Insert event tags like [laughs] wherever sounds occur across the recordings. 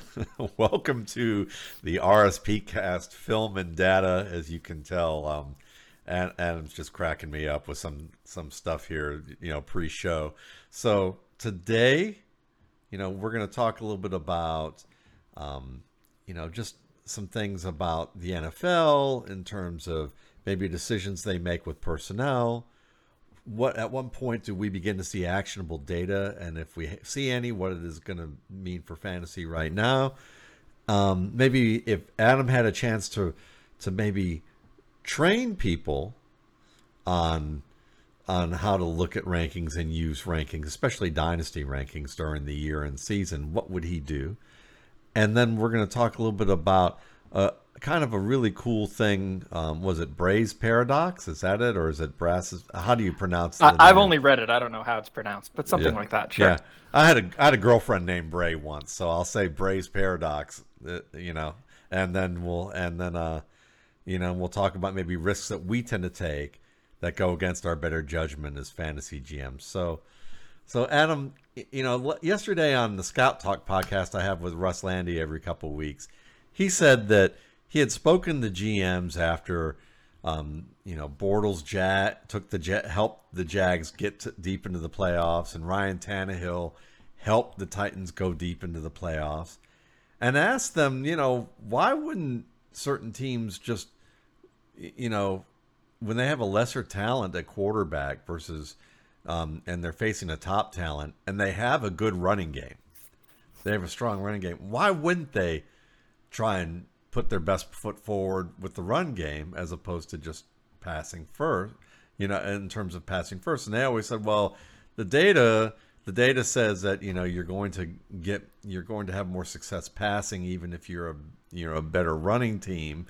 [laughs] Welcome to the RSP cast film and data. As you can tell, um, and Adam's just cracking me up with some some stuff here, you know, pre-show. So today, you know, we're going to talk a little bit about, um, you know, just some things about the NFL in terms of maybe decisions they make with personnel. What at one point do we begin to see actionable data, and if we see any, what it is going to mean for fantasy right now? Um, maybe if Adam had a chance to to maybe train people on on how to look at rankings and use rankings, especially dynasty rankings during the year and season, what would he do? And then we're going to talk a little bit about uh, kind of a really cool thing. Um, was it Bray's paradox? Is that it, or is it Brass's? How do you pronounce it? I've only read it. I don't know how it's pronounced, but something yeah. like that. Sure. Yeah, I had a I had a girlfriend named Bray once, so I'll say Bray's paradox. Uh, you know, and then we'll and then uh, you know, we'll talk about maybe risks that we tend to take that go against our better judgment as fantasy GMs. So, so Adam, you know, yesterday on the Scout Talk podcast I have with Russ Lande every couple of weeks, he said that he had spoken to GMs after, um, you know, Bortles took the jet helped the Jags get to, deep into the playoffs, and Ryan Tannehill helped the Titans go deep into the playoffs, and asked them, you know, why wouldn't certain teams just, you know, when they have a lesser talent at quarterback versus, um, and they're facing a top talent, and they have a good running game, they have a strong running game. Why wouldn't they try and put their best foot forward with the run game as opposed to just passing first? You know, in terms of passing first, and they always said, well, the data the data says that you know you're going to get you're going to have more success passing even if you're a you know a better running team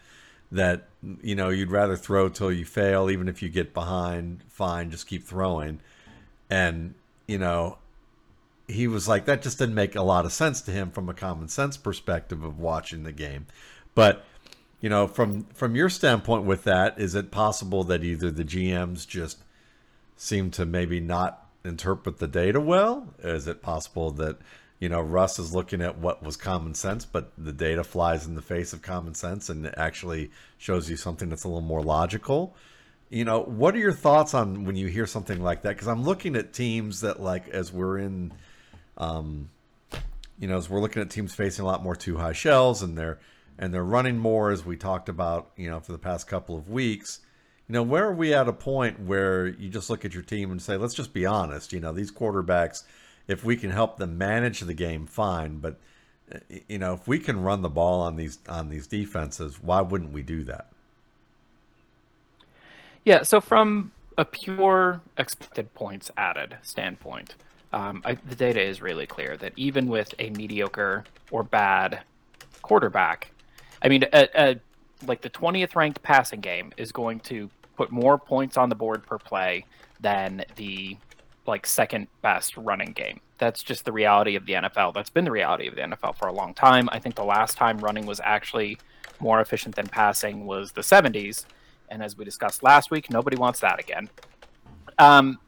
that you know you'd rather throw till you fail even if you get behind fine just keep throwing and you know he was like that just didn't make a lot of sense to him from a common sense perspective of watching the game but you know from from your standpoint with that is it possible that either the GMs just seem to maybe not interpret the data well is it possible that you know, Russ is looking at what was common sense, but the data flies in the face of common sense and actually shows you something that's a little more logical. You know, what are your thoughts on when you hear something like that? Because I'm looking at teams that, like, as we're in, um, you know, as we're looking at teams facing a lot more two high shells and they're and they're running more, as we talked about, you know, for the past couple of weeks. You know, where are we at a point where you just look at your team and say, let's just be honest. You know, these quarterbacks if we can help them manage the game, fine. But you know, if we can run the ball on these on these defenses, why wouldn't we do that? Yeah. So from a pure expected points added standpoint, um, I, the data is really clear that even with a mediocre or bad quarterback, I mean, a, a, like the 20th ranked passing game is going to put more points on the board per play than the like second best running game. That's just the reality of the NFL. That's been the reality of the NFL for a long time. I think the last time running was actually more efficient than passing was the 70s. And as we discussed last week, nobody wants that again. Um,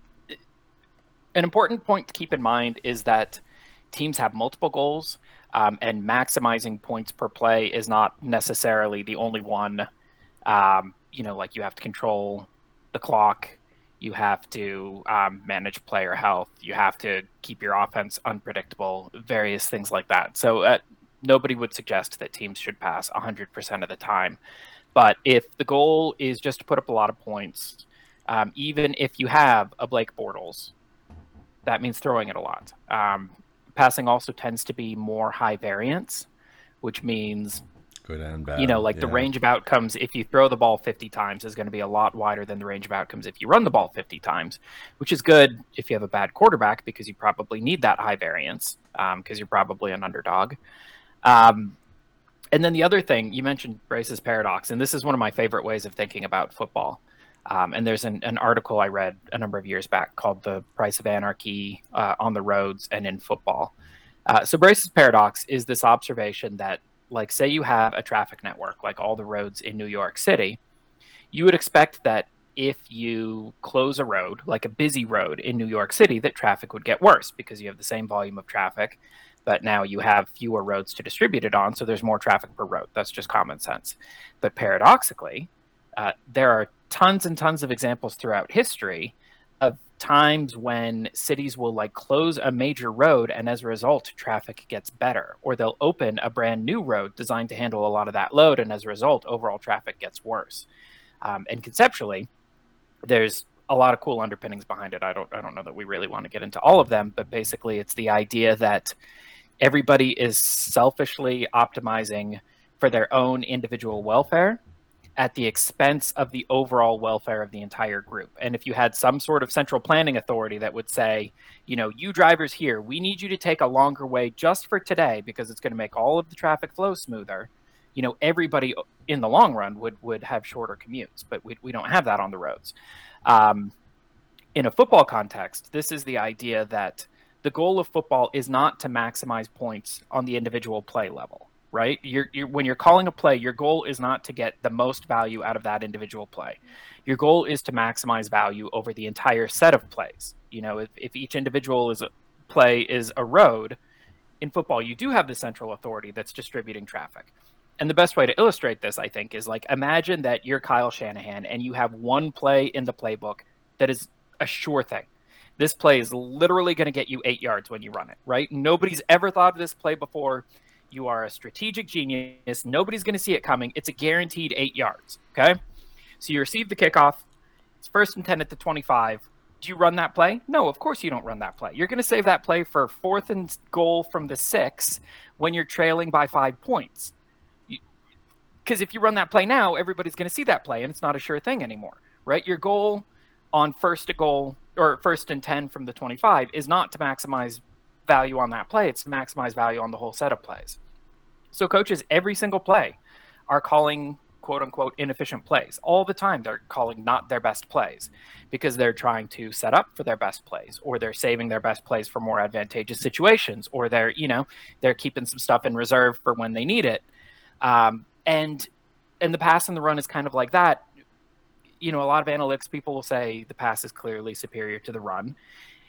an important point to keep in mind is that teams have multiple goals, um, and maximizing points per play is not necessarily the only one. Um, you know, like you have to control the clock you have to um, manage player health. You have to keep your offense unpredictable, various things like that. So uh, nobody would suggest that teams should pass 100% of the time. But if the goal is just to put up a lot of points, um, even if you have a Blake Bortles, that means throwing it a lot. Um, passing also tends to be more high variance, which means Good and bad. You know, like yeah. the range of outcomes if you throw the ball 50 times is going to be a lot wider than the range of outcomes if you run the ball 50 times, which is good if you have a bad quarterback because you probably need that high variance because um, you're probably an underdog. Um, and then the other thing you mentioned Braess's paradox, and this is one of my favorite ways of thinking about football. Um, and there's an, an, article I read a number of years back called "The Price of Anarchy uh, on the Roads and in Football." Uh, so Braess's paradox is this observation that like say you have a traffic network like all the roads in New York City, you would expect that if you close a road, like a busy road in New York City, that traffic would get worse because you have the same volume of traffic. but now you have fewer roads to distribute it on, so there's more traffic per road. That's just common sense. But paradoxically, uh, there are tons and tons of examples throughout history of times when cities will like close a major road and as a result traffic gets better or they'll open a brand new road designed to handle a lot of that load and as a result overall traffic gets worse. Um, and conceptually there's a lot of cool underpinnings behind it. I don't i don't know that we really want to get into all of them but basically it's the idea that everybody is selfishly optimizing for their own individual welfare at the expense of the overall welfare of the entire group. And if you had some sort of central planning authority that would say, you know, you drivers here, we need you to take a longer way just for today because it's going to make all of the traffic flow smoother. You know, everybody in the long run would would have shorter commutes, but we, we don't have that on the roads. Um, in a football context, this is the idea that the goal of football is not to maximize points on the individual play level right? You're, you're, when you're calling a play, your goal is not to get the most value out of that individual play. Your goal is to maximize value over the entire set of plays. You know, if, if each individual is a play is a road, in football you do have the central authority that's distributing traffic. And the best way to illustrate this, I think, is like imagine that you're Kyle Shanahan and you have one play in the playbook that is a sure thing. This play is literally going to get you eight yards when you run it, right? Nobody's ever thought of this play before you are a strategic genius. Nobody's going to see it coming. It's a guaranteed eight yards. Okay. So you receive the kickoff. It's first and 10 at the 25. Do you run that play? No, of course you don't run that play. You're going to save that play for fourth and goal from the six when you're trailing by five points. Because if you run that play now, everybody's going to see that play and it's not a sure thing anymore, right? Your goal on first to goal or first and 10 from the 25 is not to maximize value on that play, it's to maximize value on the whole set of plays. So coaches every single play are calling quote unquote inefficient plays all the time. They're calling not their best plays because they're trying to set up for their best plays or they're saving their best plays for more advantageous situations or they're, you know, they're keeping some stuff in reserve for when they need it. Um, and and the pass and the run is kind of like that. You know, a lot of analytics people will say the pass is clearly superior to the run.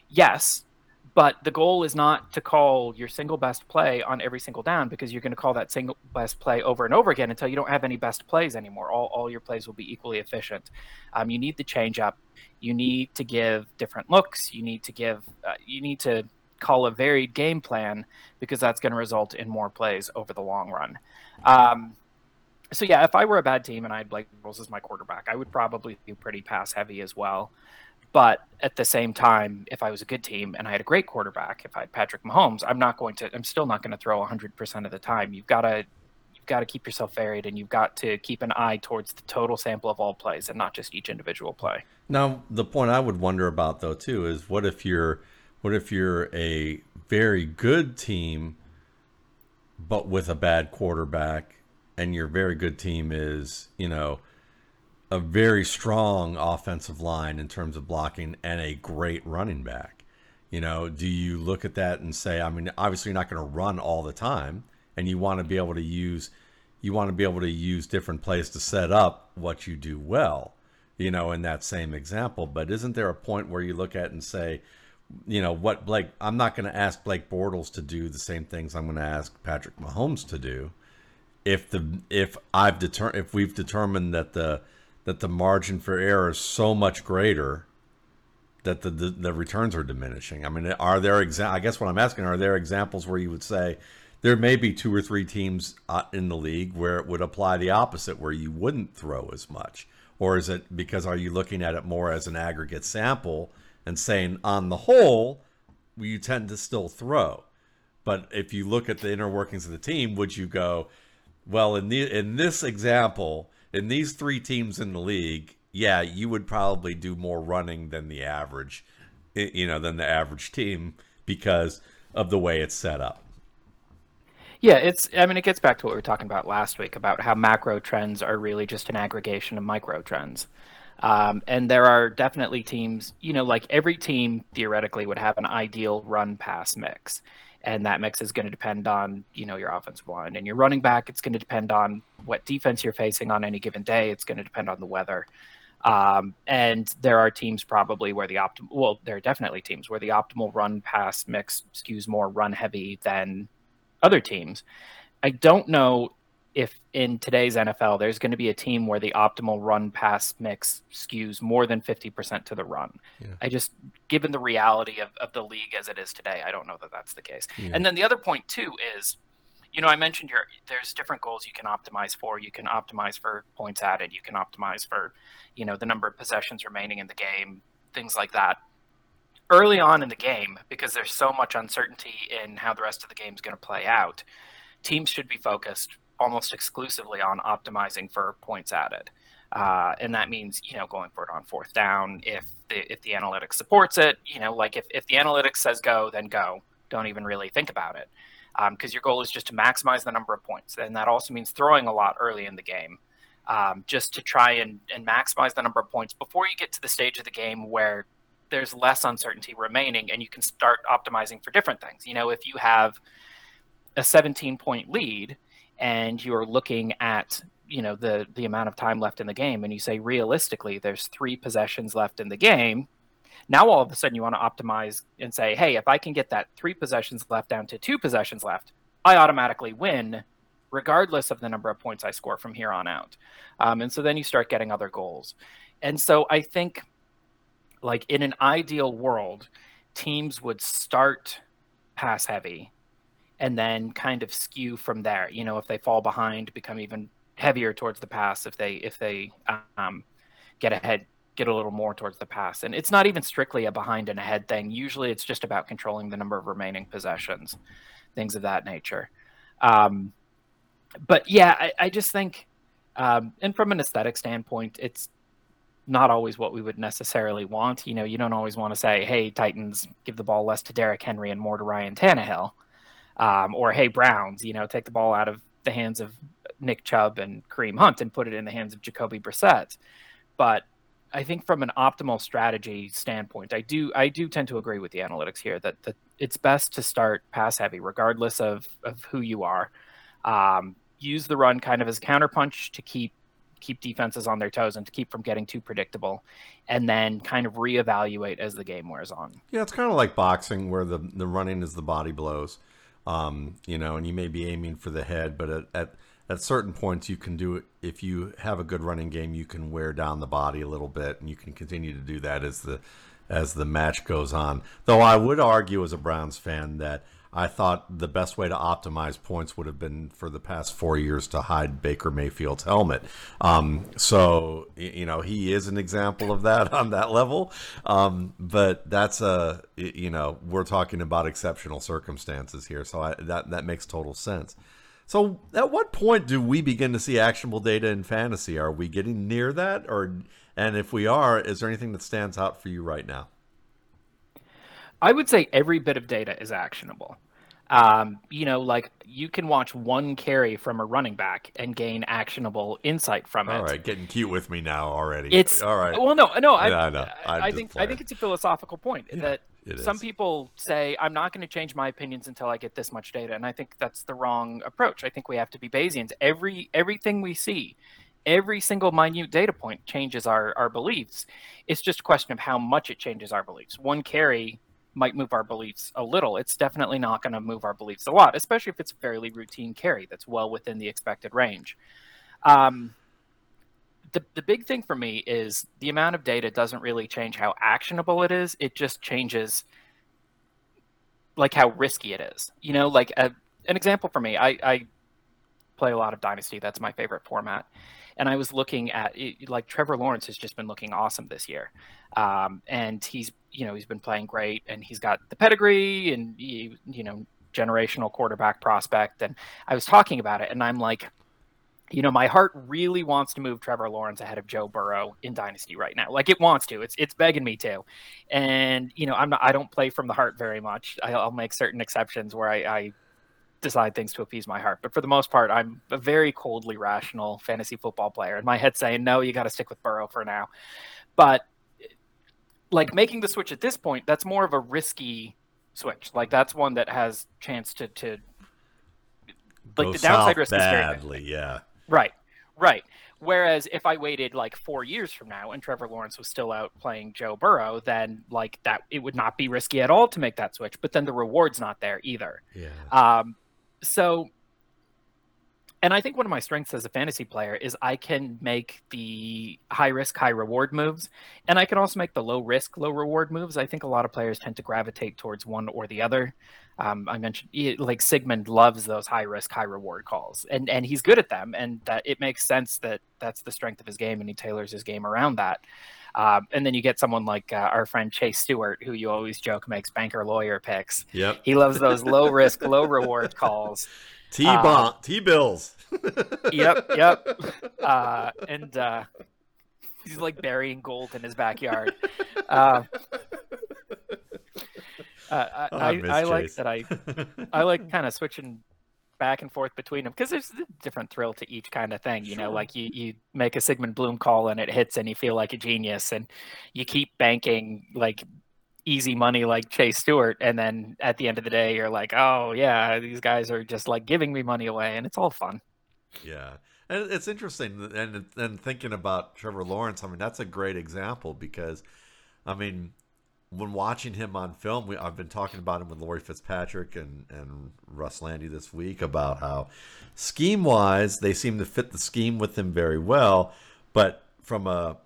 Yes, but the goal is not to call your single best play on every single down because you're going to call that single best play over and over again until you don't have any best plays anymore. All, all your plays will be equally efficient. Um, you need the change up. You need to give different looks. You need to give, uh, you need to call a varied game plan because that's going to result in more plays over the long run. Um, so yeah, if I were a bad team and I had Blake Bortles as my quarterback, I would probably be pretty pass heavy as well. But at the same time, if I was a good team and I had a great quarterback, if I had Patrick Mahomes, I'm not going to. I'm still not going to throw 100% of the time. You've got to you've got to keep yourself varied and you've got to keep an eye towards the total sample of all plays and not just each individual play. Now, the point I would wonder about though too is what if you're what if you're a very good team but with a bad quarterback and your very good team is, you know, a very strong offensive line in terms of blocking and a great running back. You know, do you look at that and say, I mean, obviously you're not going to run all the time, and you want to be able to use, you want to be able to use different plays to set up what you do well. You know, in that same example, but isn't there a point where you look at and say, you know, what Blake? I'm not going to ask Blake Bortles to do the same things I'm going to ask Patrick Mahomes to do. If the if I've determined if we've determined that the that the margin for error is so much greater that the, the, the returns are diminishing. I mean, are there exa- I guess what I'm asking are there examples where you would say there may be two or three teams uh, in the league where it would apply the opposite, where you wouldn't throw as much, or is it because are you looking at it more as an aggregate sample and saying on the whole you tend to still throw, but if you look at the inner workings of the team, would you go, well, in the in this example? In these three teams in the league, yeah, you would probably do more running than the average, you know, than the average team because of the way it's set up. Yeah, it's. I mean, it gets back to what we were talking about last week about how macro trends are really just an aggregation of micro trends. Um, and there are definitely teams, you know, like every team theoretically would have an ideal run pass mix and that mix is going to depend on you know your offensive line and your running back. It's going to depend on what defense you're facing on any given day. It's going to depend on the weather. Um, and there are teams probably where the optimal, well, there are definitely teams where the optimal run pass mix skews more run heavy than other teams. I don't know if in today's NFL there's going to be a team where the optimal run pass mix skews more than 50% to the run. Yeah. I just, given the reality of, of the league as it is today, I don't know that that's the case. Yeah. And then the other point, too, is you know, I mentioned your there's different goals you can optimize for. You can optimize for points added. You can optimize for, you know, the number of possessions remaining in the game, things like that. Early on in the game, because there's so much uncertainty in how the rest of the game is going to play out, teams should be focused almost exclusively on optimizing for points added. Uh, and that means you know going for it on fourth down if the if the analytics supports it you know like if, if the analytics says go then go don't even really think about it because um, your goal is just to maximize the number of points. And that also means throwing a lot early in the game um, just to try and, and maximize the number of points before you get to the stage of the game where there's less uncertainty remaining and you can start optimizing for different things. You know, if you have a 17 point lead and you're looking at you know the the amount of time left in the game and you say realistically there's three possessions left in the game now all of a sudden you want to optimize and say, hey, if I can get that three possessions left down to two possessions left, I automatically win, regardless of the number of points I score from here on out. Um, and so then you start getting other goals. And so I think, like in an ideal world, teams would start pass heavy and then kind of skew from there. You know, if they fall behind, become even heavier towards the pass. If they if they um, get ahead get a little more towards the pass. And it's not even strictly a behind and ahead thing. Usually it's just about controlling the number of remaining possessions, things of that nature. Um, but yeah, I, I just think, um, and from an aesthetic standpoint, it's not always what we would necessarily want. You know, you don't always want to say, hey, Titans, give the ball less to Derrick Henry and more to Ryan Tannehill. Um, or, hey, Browns, you know, take the ball out of the hands of Nick Chubb and Kareem Hunt and put it in the hands of Jacoby Brissett. But I think from an optimal strategy standpoint, I do I do tend to agree with the analytics here that, it's best to start pass heavy, regardless of, of who you are. Um, use the run kind of as counterpunch to keep keep defenses on their toes and to keep from getting too predictable, and then kind of reevaluate as the game wears on. Yeah, it's kind of like boxing, where the the running is the body blows, um, you know, and you may be aiming for the head, but at, at at certain points you can do it. If you have a good running game you can wear down the body a little bit and you can continue to do that as the as the match goes on. Though i would argue as a browns fan that i thought the best way to optimize points would have been for the past four years to hide baker mayfield's helmet um, so you know he is an example of that [laughs] on that level um, but that's a you know we're talking about exceptional circumstances here so I, that that makes total sense so, at what point do we begin to see actionable data in fantasy? Are we getting near that, or and if we are, is there anything that stands out for you right now? I would say every bit of data is actionable. Um, you know, like you can watch one carry from a running back and gain actionable insight from it. All right, getting cute with me now already. It's all right. Well, no, no, I, yeah, I, know. I think playing. I think it's a philosophical point yeah. that Some is. people say, I'm not going to change my opinions until I get this much data. And I think that's the wrong approach. I think we have to be Bayesians. Every everything we see, every single minute data point changes our, our beliefs. It's just a question of how much it changes our beliefs. One carry might move our beliefs a little. It's definitely not going to move our beliefs a lot, especially if it's a fairly routine carry that's well within the expected range. Um, the, the big thing for me is the amount of data doesn't really change how actionable it is. It just changes like how risky it is. You know, like a, an example for me, I, I play a lot of Dynasty. That's my favorite format. And I was looking at it, like Trevor Lawrence has just been looking awesome this year. Um, and he's, you know, he's been playing great and he's got the pedigree and, he, you know, generational quarterback prospect. And I was talking about it and I'm like, you know, my heart really wants to move Trevor Lawrence ahead of Joe Burrow in Dynasty right now. Like it wants to. It's it's begging me to. And you know, I'm not. I don't play from the heart very much. I'll make certain exceptions where I, I decide things to appease my heart. But for the most part, I'm a very coldly rational fantasy football player. And my head's saying, no, you got to stick with Burrow for now. But like making the switch at this point, that's more of a risky switch. Like that's one that has chance to to like Go the downside risk badly, is very yeah. Right. Right. Whereas if I waited like four years from now and Trevor Lawrence was still out playing Joe Burrow, then like that it would not be risky at all to make that switch. But then the reward's not there either. Yeah. Um, so, and I think one of my strengths as a fantasy player is I can make the high risk, high reward moves, and I can also make the low risk, low reward moves. I think a lot of players tend to gravitate towards one or the other. Um, I mentioned like Sigmund loves those high risk, high reward calls, and and he's good at them, and that it makes sense that that's the strength of his game, and he tailors his game around that. Um, and then you get someone like uh, our friend Chase Stuart, who you always joke makes banker lawyer picks. Yep. He loves those [laughs] low risk, low reward calls. T uh, T bills. [laughs] yep, yep. Uh, and uh, he's like burying gold in his backyard. Uh, [laughs] uh, I, oh, I, I, I like that I I like kind of switching back and forth between them because there's a different thrill to each kind of thing. You sure. know, like you you make a Sigmund Bloom call and it hits and you feel like a genius, and you keep banking like easy money like Chase Stuart, and then at the end of the day, you're like, oh yeah, these guys are just like giving me money away, and it's all fun. Yeah. And it's interesting, and and thinking about Trevor Lawrence, I mean that's a great example because, I mean, when watching him on film, we, I've been talking about him with Laurie Fitzpatrick and, and Russ Lande this week about how scheme wise they seem to fit the scheme with him very well, but from a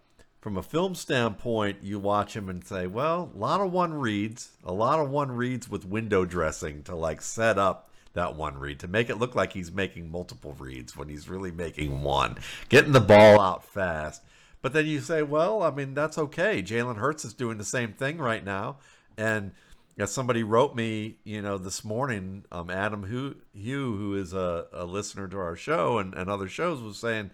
from a film standpoint, you watch him and say, well, a lot of one reads, a lot of one reads with window dressing to like set up that one read to make it look like he's making multiple reads when he's really making one, getting the ball out fast. But then you say, well, I mean, that's okay. Jalen Hurts is doing the same thing right now. And as somebody wrote me, you know, this morning, um, Adam Hugh, who is a, a listener to our show and, and other shows, was saying,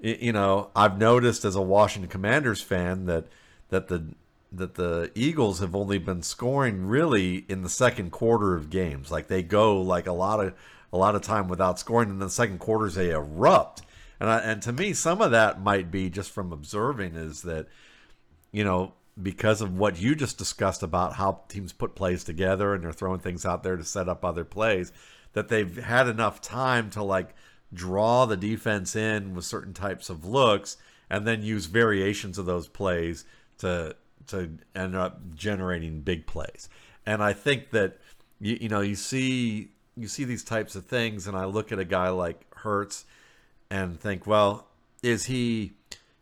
you know, I've noticed as a Washington Commanders fan that that the that the Eagles have only been scoring really in the second quarter of games. Like they go like a lot of a lot of time without scoring, and then the second quarters they erupt. And I, and to me, some of that might be just from observing is that, you know, because of what you just discussed about how teams put plays together and they're throwing things out there to set up other plays, that they've had enough time to like draw the defense in with certain types of looks and then use variations of those plays to to end up generating big plays. And I think that you, you know you see you see these types of things, and I look at a guy like Hurts and think, well, is he,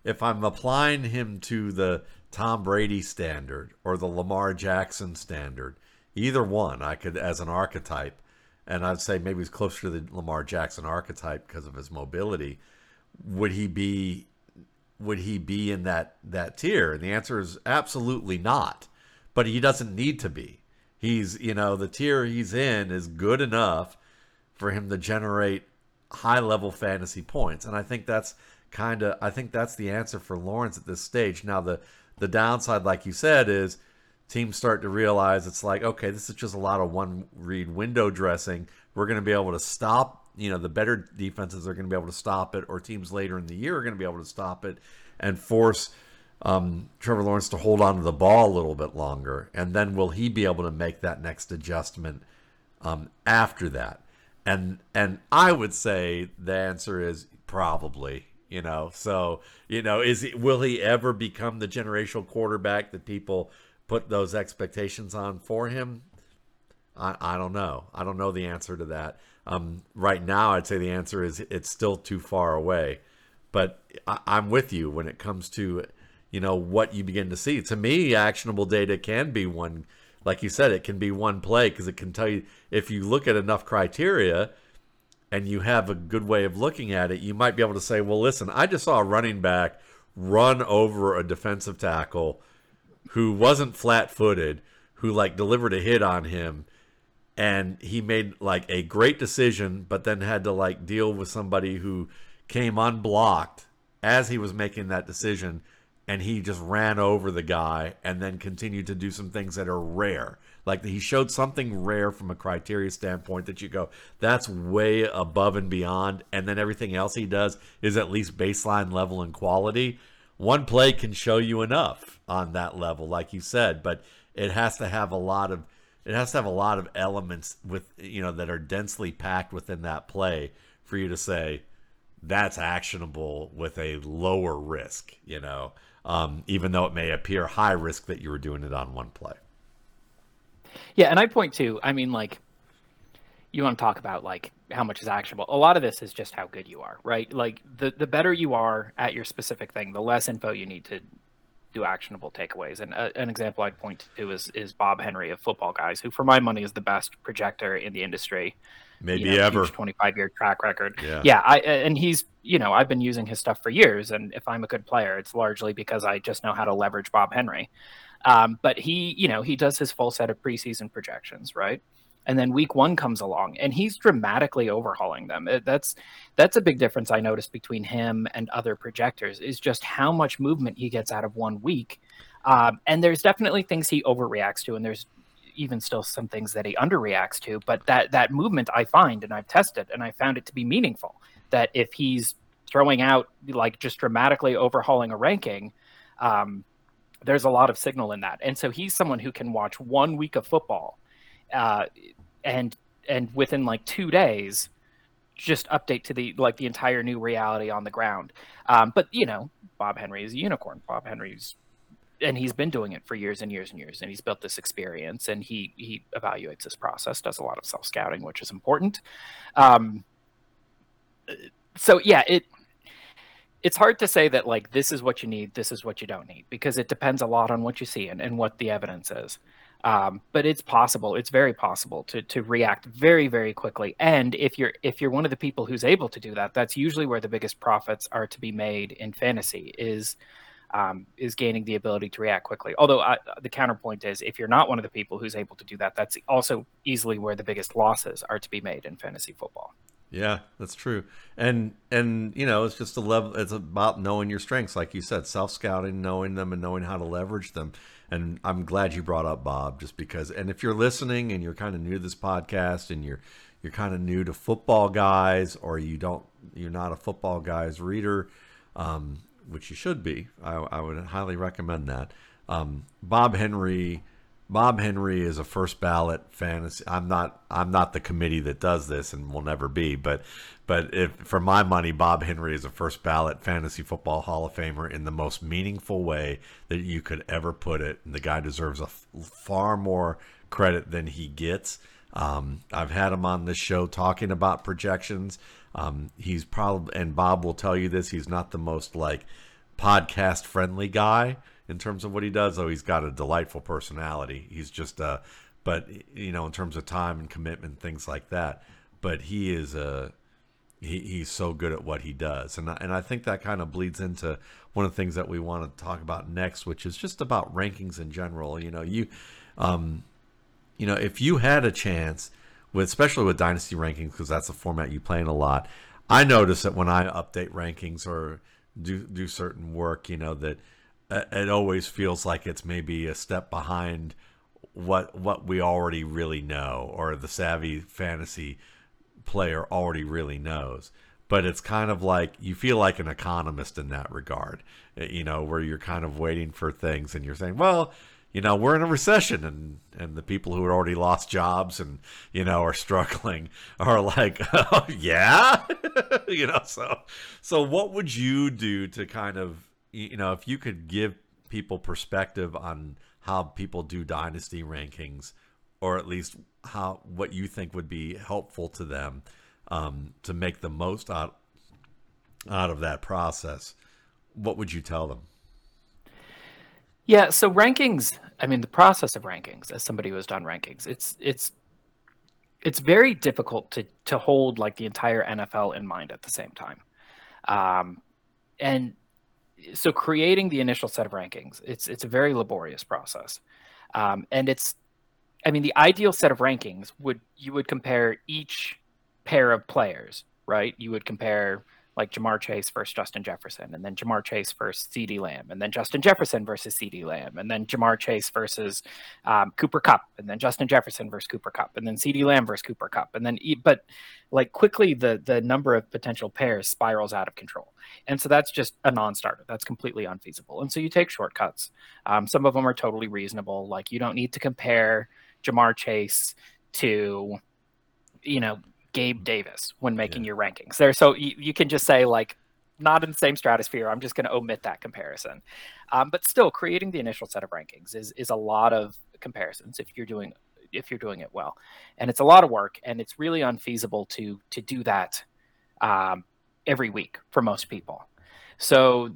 if I'm applying him to the Tom Brady standard or the Lamar Jackson standard, either one, I could, as an archetype, and I'd say maybe he's closer to the Lamar Jackson archetype because of his mobility. Would he be, would he be in that that tier? And the answer is absolutely not. But he doesn't need to be. He's, you know, the tier he's in is good enough for him to generate high level fantasy points. And I think that's kind of I think that's the answer for Lawrence at this stage. Now the the downside, like you said, is teams start to realize it's like, okay, this is just a lot of one read window dressing. We're going to be able to stop, you know, the better defenses are going to be able to stop it, or teams later in the year are going to be able to stop it and force um, Trevor Lawrence to hold on to the ball a little bit longer. And then will he be able to make that next adjustment um, after that? And and I would say the answer is probably. You know, so you know, is he, will he ever become the generational quarterback that people put those expectations on for him? I, I don't know. I don't know the answer to that. Um, right now, I'd say the answer is it's still too far away. But I, I'm with you when it comes to, you know, what you begin to see. To me, actionable data can be one like you said, it can be one play because it can tell you if you look at enough criteria and you have a good way of looking at it, you might be able to say, well, listen, I just saw a running back run over a defensive tackle who wasn't flat footed, who like delivered a hit on him. And he made like a great decision, but then had to like deal with somebody who came unblocked as he was making that decision and he just ran over the guy and then continued to do some things that are rare. Like he showed something rare from a criteria standpoint that you go, that's way above and beyond. And then everything else he does is at least baseline level and quality. One play can show you enough on that level, like you said, but it has to have a lot of it has to have a lot of elements with you know that are densely packed within that play for you to say that's actionable with a lower risk, you know, um, even though it may appear high risk that you were doing it on one play. Yeah, and I point to, I mean, like, you want to talk about like how much is actionable. A lot of this is just how good you are, right? Like the the better you are at your specific thing, the less info you need to do actionable takeaways. And uh, an example I'd point to is is Bob Henry of Football Guys, who for my money is the best projector in the industry maybe you know, ever. 25 year track record. Yeah. Yeah i and he's you know i've been using his stuff for years and if i'm a good player it's largely because i just know how to leverage bob henry. Um, but he you know he does his full set of preseason projections right? And then week one comes along and he's dramatically overhauling them. That's that's a big difference i noticed between him and other projectors is just how much movement he gets out of one week. Um, and there's definitely things he overreacts to and there's even still some things that he underreacts to. But that that movement I find and I've tested and I found it to be meaningful. That if he's throwing out like just dramatically overhauling a ranking, um, there's a lot of signal in that. And so he's someone who can watch one week of football, uh, and and within like two days, just update to the like the entire new reality on the ground. Um, but you know, Bob Henry is a unicorn. Bob Henry's and he's been doing it for years and years and years and he's built this experience and he he evaluates this process does a lot of self scouting which is important. Um so yeah it it's hard to say that like this is what you need this is what you don't need because it depends a lot on what you see and, and what the evidence is. Um, but it's possible it's very possible to to react very very quickly. And if you're if you're one of the people who's able to do that that's usually where the biggest profits are to be made in fantasy is um, is gaining the ability to react quickly. Although the counterpoint is, if you're not one of the people who's able to do that, that's also easily where the biggest losses are to be made in fantasy football. Yeah, that's true. And and you know, it's just a level. It's about knowing your strengths, like you said, self scouting, knowing them, and knowing how to leverage them. And I'm glad you brought up Bob, just because. And if you're listening and you're kind of new to this podcast, and you're you're kind of new to football guys, or you don't, you're not a football guys reader. Um, which you should be. I, I would highly recommend that. Um, Bob Henry. Bob Henry is a first ballot fantasy. I'm not. I'm not the committee that does this, and will never be. But, but if for my money, Bob Henry is a first ballot fantasy football Hall of Famer in the most meaningful way that you could ever put it. And the guy deserves a f- far more credit than he gets. Um, I've had him on this show talking about projections. Um, he's probably, and Bob will tell you this, he's not the most like podcast friendly guy in terms of what he does, though he's got a delightful personality. He's just, uh, but you know, in terms of time and commitment, things like that. But he is a, uh, he, he's so good at what he does, and and I think that kind of bleeds into one of the things that we want to talk about next, which is just about rankings in general. You know, you, um, you know, if you had a chance with especially with dynasty rankings because that's a format you play in a lot. I notice that when I update rankings or do do certain work, you know that uh, it always feels like it's maybe a step behind what what we already really know or the savvy fantasy player already really knows but it's kind of like you feel like an economist in that regard you know where you're kind of waiting for things and you're saying well you know we're in a recession and and the people who had already lost jobs and you know are struggling [laughs] are like [laughs] oh yeah? [laughs] You know so so what would you do to kind of you know if you could give people perspective on how people do dynasty rankings or at least how what you think would be helpful to them um, to make the most out out of that process what would you tell them yeah, so rankings, I mean the process of rankings as somebody who has done rankings, it's it's it's very difficult to to hold like the entire NFL in mind at the same time. Um and so creating the initial set of rankings, it's it's a very laborious process. Um and it's I mean the ideal set of rankings would you would compare each pair of players, right? You would compare like Ja'Marr Chase versus Justin Jefferson, and then Ja'Marr Chase versus CeeDee Lamb, and then Justin Jefferson versus CeeDee Lamb, and then Ja'Marr Chase versus um, Cooper Kupp, and then Justin Jefferson versus Cooper Kupp, and then CeeDee Lamb versus Cooper Kupp, and then but like quickly the the number of potential pairs spirals out of control, and so that's just a non-starter. That's completely unfeasible, and so you take shortcuts. Um, some of them are totally reasonable, like you don't need to compare Ja'Marr Chase to, you know, Gabe Davis when making yeah. your rankings. There, so you, you can just say like not in the same stratosphere. I'm just going to omit that comparison. Um, but still, creating the initial set of rankings is is a lot of comparisons if you're doing if you're doing it well, and it's a lot of work, and it's really unfeasible to to do that um, every week for most people. So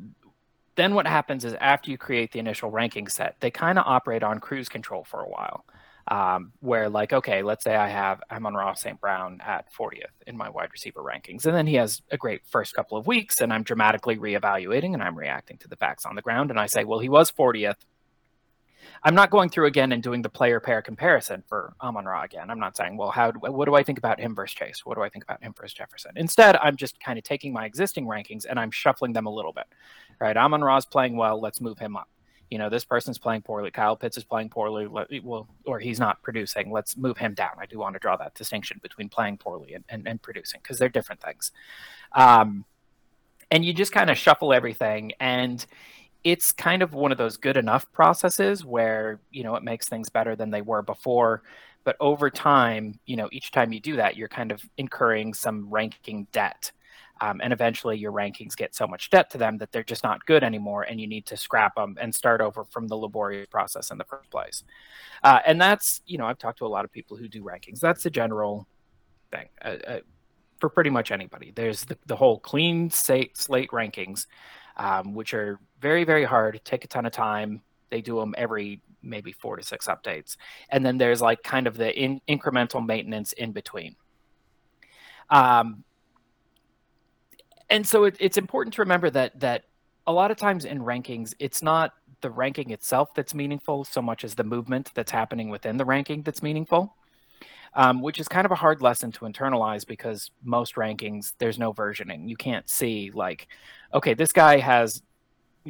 then what happens is after you create the initial ranking set, they kind of operate on cruise control for a while um, where like okay let's say i have amon-ra st brown at 40th in my wide receiver rankings and then he has a great first couple of weeks and i'm dramatically reevaluating and i'm reacting to the facts on the ground and i say well he was 40th i'm not going through again and doing the player pair comparison for amon-ra again. I'm not saying well how do, what do i think about him versus chase? What do i think about him versus jefferson? Instead i'm just kind of taking my existing rankings and i'm shuffling them a little bit right? Amon-ra's playing well. Let's move him up you know, this person's playing poorly. Kyle Pitts is playing poorly. Well, or he's not producing. Let's move him down. I do want to draw that distinction between playing poorly and, and, and producing because they're different things. Um, and you just kind of shuffle everything. And it's kind of one of those good enough processes where, you know, it makes things better than they were before. But over time, you know, each time you do that, you're kind of incurring some ranking debt um, and eventually your rankings get so much debt to them that they're just not good anymore, and you need to scrap them and start over from the laborious process in the first place. Uh, and that's, you know, I've talked to a lot of people who do rankings. That's the general thing uh, uh, for pretty much anybody. There's the, the whole clean slate, slate rankings, um, which are very, very hard, take a ton of time. They do them every maybe four to six updates. And then there's like kind of the in, incremental maintenance in between. Um, and so it, it's important to remember that that a lot of times in rankings, it's not the ranking itself that's meaningful so much as the movement that's happening within the ranking that's meaningful. Um, which is kind of a hard lesson to internalize because most rankings there's no versioning. You can't see like, okay, this guy has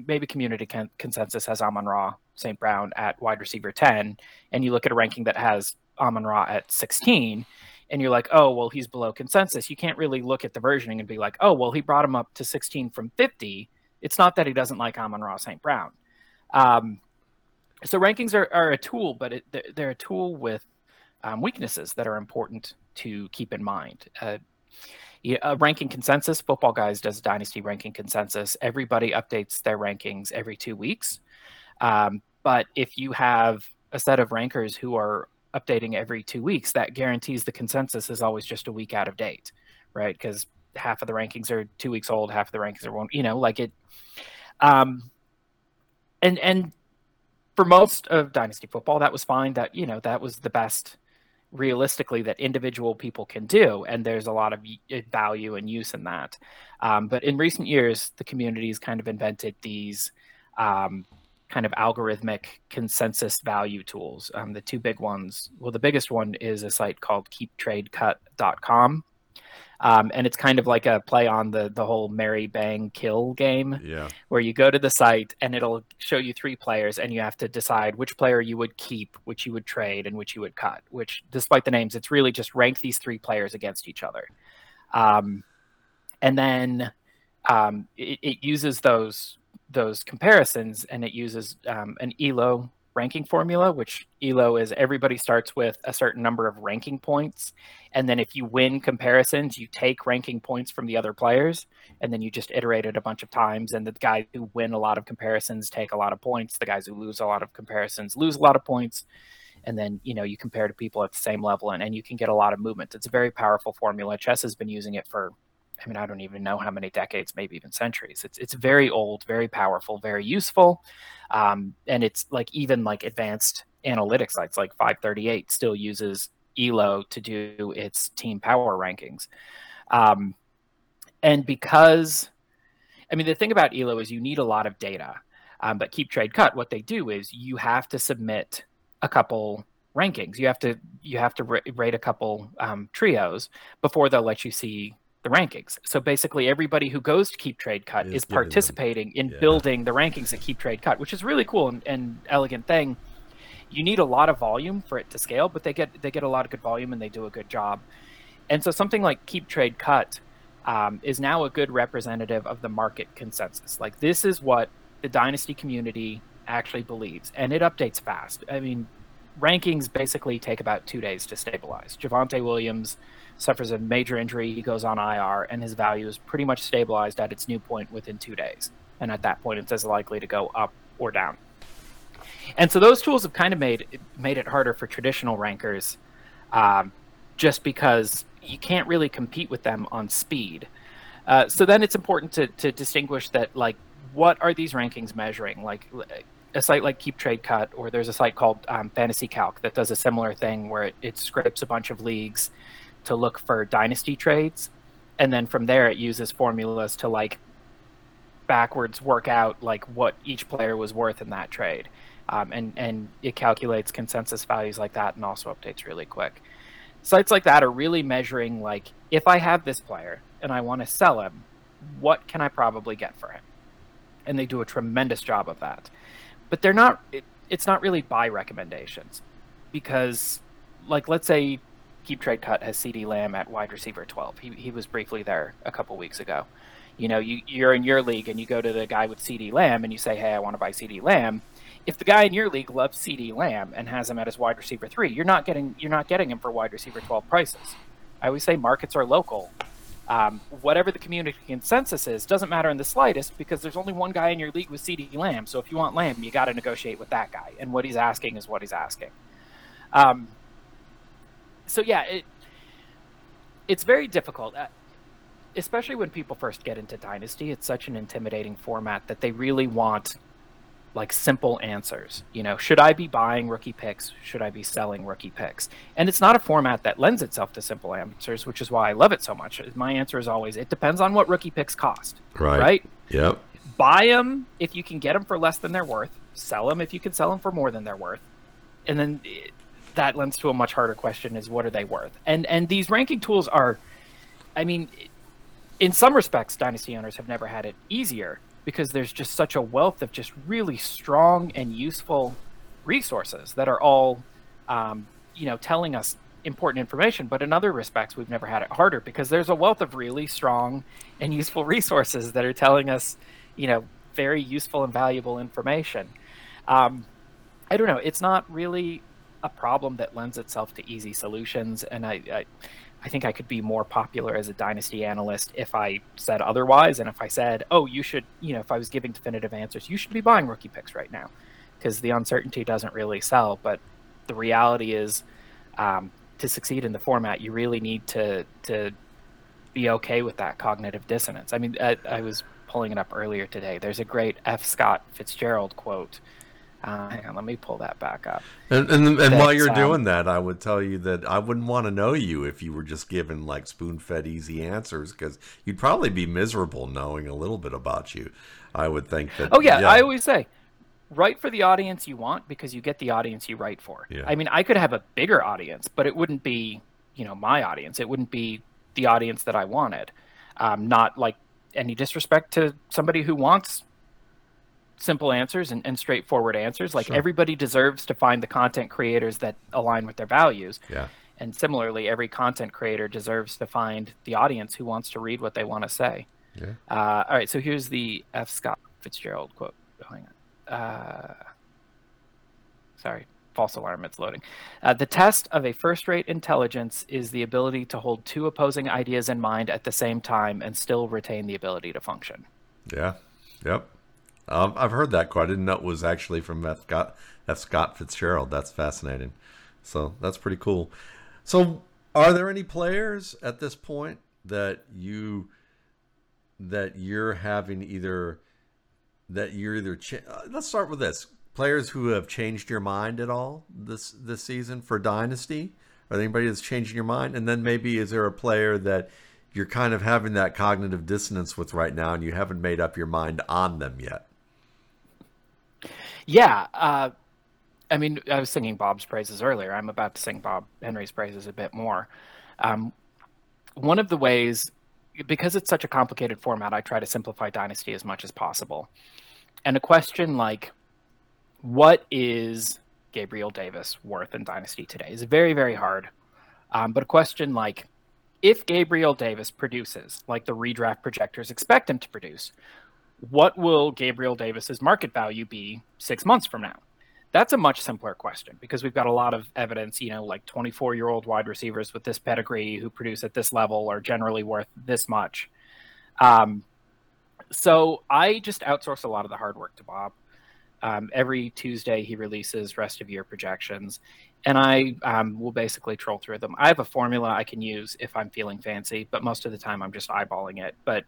maybe community con- consensus has Amon Ra St. Brown at wide receiver 10, and you look at a ranking that has Amon Ra at 16, and you're like, oh, well, he's below consensus, you can't really look at the versioning and be like, oh, well, he brought him up to 16 from 50. It's not that he doesn't like Amon Ra St. Brown. Um, so rankings are, are a tool, but it, they're, a tool with um, weaknesses that are important to keep in mind. Uh, a ranking consensus, Football Guys does a dynasty ranking consensus. Everybody updates their rankings every two weeks. Um, but if you have a set of rankers who are updating every two weeks, that guarantees the consensus is always just a week out of date, right? Because half of the rankings are two weeks old, half of the rankings are one, you know, like it. Um, and and for most of dynasty football, that was fine. That you know that was the best realistically that individual people can do and there's a lot of value and use in that um, but in recent years the community has kind of invented these um, kind of algorithmic consensus value tools. Um, the two big ones, well, the biggest one is a site called keeptradecut.com. Um, and it's kind of like a play on the the whole Marry Bang Kill game, yeah. where you go to the site and it'll show you three players, and you have to decide which player you would keep, which you would trade, and which you would cut. Which, despite the names, it's really just rank these three players against each other, um, and then um, it, it, uses those those comparisons and it uses um, an elo ranking formula which elo is everybody starts with a certain number of ranking points and then if you win comparisons you take ranking points from the other players and then you just iterate it a bunch of times and the guys who win a lot of comparisons take a lot of points the guys who lose a lot of comparisons lose a lot of points and then you know you compare to people at the same level and, and you can get a lot of movement. It's a very powerful formula. Chess has been using it for I mean, I don't even know how many decades, maybe even centuries. It's it's very old, very powerful, very useful, um, and it's like even like advanced analytics sites like 538 still uses Elo to do its team power rankings, um, and because, I mean, the thing about Elo is you need a lot of data, um, but Keep Trade Cut, what they do is you have to submit a couple rankings. You have to you have to rate a couple um, trios before they'll let you see the rankings. So basically, everybody who goes to Keep Trade Cut is, is participating in yeah. building the rankings at Keep Trade Cut, which is really cool and, and, elegant thing. You need a lot of volume for it to scale, but they get they get a lot of good volume and they do a good job. And so something like Keep Trade Cut um, is now a good representative of the market consensus. Like this is what the Dynasty community actually believes, and it updates fast. I mean, rankings basically take about two days to stabilize. Javonte Williams suffers a major injury, he goes on IR, and his value is pretty much stabilized at its new point within two days. And at that point, it's as likely to go up or down. And so those tools have kind of made made it harder for traditional rankers, um, just because you can't really compete with them on speed. Uh, so then it's important to, to distinguish that like what are these rankings measuring? Like a site like Keep Trade Cut, or there's a site called um, Fantasy Calc that does a similar thing where it, it scrapes a bunch of leagues to look for dynasty trades, and then from there it uses formulas to like backwards work out like what each player was worth in that trade, um, and and it calculates consensus values like that and also updates really quick. Sites like that are really measuring like if I have this player and I want to sell him, what can I probably get for him? And they do a tremendous job of that but they're not. It, it's not really buy recommendations because, like, let's say Keep Trade Cut has CeeDee Lamb at wide receiver 12. He, he was briefly there a couple weeks ago. You know, you, you're in your league and you go to the guy with CeeDee Lamb and you say, hey, I want to buy CeeDee Lamb. If the guy in your league loves CeeDee Lamb and has him at his wide receiver three, you're not getting you're not getting him for wide receiver 12 prices. I always say markets are local. Um, whatever the community consensus is doesn't matter in the slightest because there's only one guy in your league with CeeDee Lamb. So if you want Lamb, you got to negotiate with that guy, and what he's asking is what he's asking. Um, so yeah, it it's very difficult, uh, especially when people first get into Dynasty. It's such an intimidating format that they really want like simple answers. You know, should I be buying rookie picks? Should I be selling rookie picks? And it's not a format that lends itself to simple answers, which is why I love it so much. My answer is always it depends on what rookie picks cost. Right. Right. Yep. Buy them if you can get them for less than they're worth. Sell them if you can sell them for more than they're worth. And then it, that lends to a much harder question: is what are they worth? And and these ranking tools are, I mean, in some respects, dynasty owners have never had it easier because there's just such a wealth of just really strong and useful resources that are all, um, you know, telling us important information. But in other respects, we've never had it harder because there's a wealth of really strong and useful [laughs] resources that are telling us, you know, very useful and valuable information. Um, I don't know. It's not really a problem that lends itself to easy solutions, and I, I I think I could be more popular as a dynasty analyst if I said otherwise. And if I said, oh, you should, you know, if I was giving definitive answers, you should be buying rookie picks right now because the uncertainty doesn't really sell. But the reality is, um, to succeed in the format, you really need to, to be okay with that cognitive dissonance. I mean, I, I was pulling it up earlier today. There's a great F. Scott Fitzgerald quote uh, hang on, let me pull that back up. And and, and while you're um, doing that, I would tell you that I wouldn't want to know you if you were just given like spoon-fed easy answers because you'd probably be miserable knowing a little bit about you. I would think that. Oh yeah, yeah. I always say, write for the audience you want because you get the audience you write for. Yeah. I mean, I could have a bigger audience, but it wouldn't be you know my audience. It wouldn't be the audience that I wanted. Um, not like any disrespect to somebody who wants simple answers and, and straightforward answers. Like sure. everybody deserves to find the content creators that align with their values. Yeah. And similarly, every content creator deserves to find the audience who wants to read what they want to say. Yeah. Uh, all right. So here's the F. Scott Fitzgerald quote. Hang on. Uh, sorry. False alarm. It's loading. Uh, the test of a first rate intelligence is the ability to hold two opposing ideas in mind at the same time and still retain the ability to function. Yeah. Yep. Um, I've heard that quote. I didn't know it was actually from F. Scott, F. Scott Fitzgerald. That's fascinating. So that's pretty cool. So, are there any players at this point that you that you're having either that you're either cha- uh, let's start with this players who have changed your mind at all this this season for dynasty are there anybody that's changing your mind and then maybe is there a player that you're kind of having that cognitive dissonance with right now and you haven't made up your mind on them yet yeah. Uh, I mean, I was singing Bob's praises earlier. I'm about to sing Bob Henry's praises a bit more. Um, one of the ways, because it's such a complicated format, I try to simplify Dynasty as much as possible. And a question like, what is Gabriel Davis worth in Dynasty today is very, very hard. Um, but a question like, if Gabriel Davis produces like the redraft projectors expect him to produce, what will Gabriel Davis's market value be six months from now? That's a much simpler question because we've got a lot of evidence, you know, like 24 year old wide receivers with this pedigree who produce at this level are generally worth this much. Um, so I just outsource a lot of the hard work to Bob. Um, every Tuesday, he releases rest of year projections, and I um, will basically troll through them. I have a formula I can use if I'm feeling fancy, but most of the time I'm just eyeballing it. But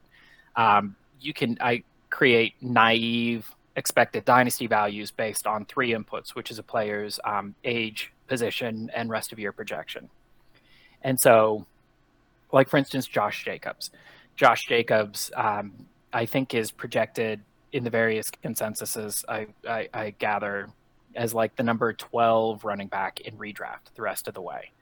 um, you can I create naive expected dynasty values based on three inputs, which is a player's um, age, position, and rest of year projection. And so, like for instance, Josh Jacobs. Josh Jacobs, um, I think, is projected in the various consensuses I, I, I gather as like the number 12 running back in redraft the rest of the way.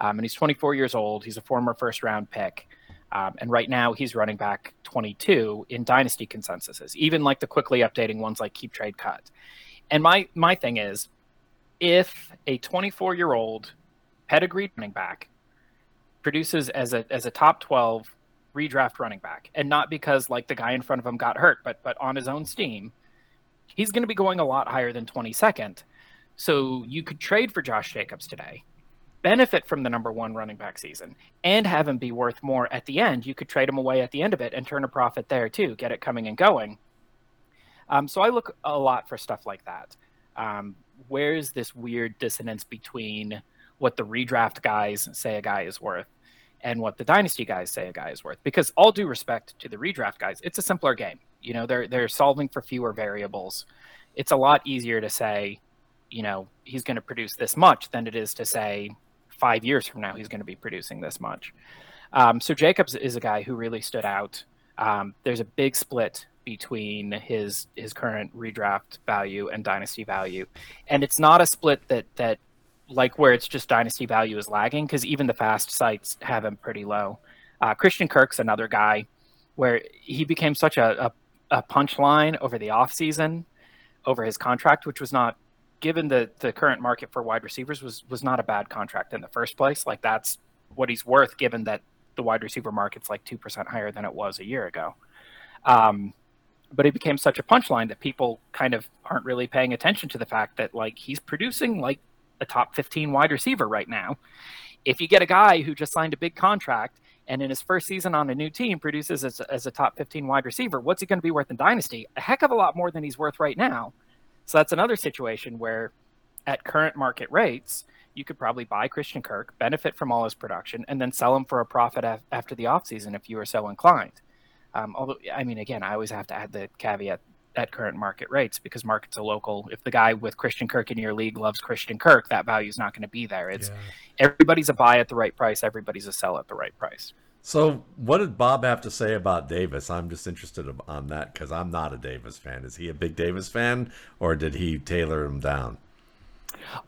Um, and he's 24 years old. He's a former first round pick. Um, and right now he's running back 22 in dynasty consensuses, even like the quickly updating ones like Keep Trade Cut. And my my thing is, if a 24 year old pedigreed running back produces as a as a top 12 redraft running back, and not because like the guy in front of him got hurt, but but on his own steam, he's going to be going a lot higher than 22nd. So you could trade for Josh Jacobs today, benefit from the number one running back season, and have him be worth more at the end. You could trade him away at the end of it and turn a profit there too, get it coming and going. Um, so I look a lot for stuff like that. Um, where's this weird dissonance between what the redraft guys say a guy is worth and what the dynasty guys say a guy is worth. Because all due respect to the redraft guys, it's a simpler game. You know, they're they're solving for fewer variables. It's a lot easier to say, you know, he's going to produce this much than it is to say five years from now he's going to be producing this much. Um, so Jacobs is a guy who really stood out. Um, there's a big split between his his current redraft value and dynasty value, and it's not a split that that like where it's just dynasty value is lagging because even the fast sites have him pretty low. Uh, Christian Kirk's another guy where he became such a, a, a punchline over the offseason, over his contract, which was not given the the current market for wide receivers was was not a bad contract in the first place. Like that's what he's worth, given that the wide receiver market's like two percent higher than it was a year ago. Um, but he became such a punchline that people kind of aren't really paying attention to the fact that like he's producing like a top 15 wide receiver right now. If you get a guy who just signed a big contract and in his first season on a new team produces as, as a top 15 wide receiver, what's he going to be worth in Dynasty? A heck of a lot more than he's worth right now. So that's another situation where at current market rates, you could probably buy Christian Kirk, benefit from all his production, and then sell him for a profit af- after the offseason if you are so inclined. Um, although, I mean, again, I always have to add the caveat at current market rates because markets are local. If the guy with Christian Kirk in your league loves Christian Kirk, that value is not going to be there. It's yeah. everybody's a buy at the right price, everybody's a sell at the right price. So, what did Bob have to say about Davis? I'm just interested on that because I'm not a Davis fan. Is he a big Davis fan, or did he tailor him down?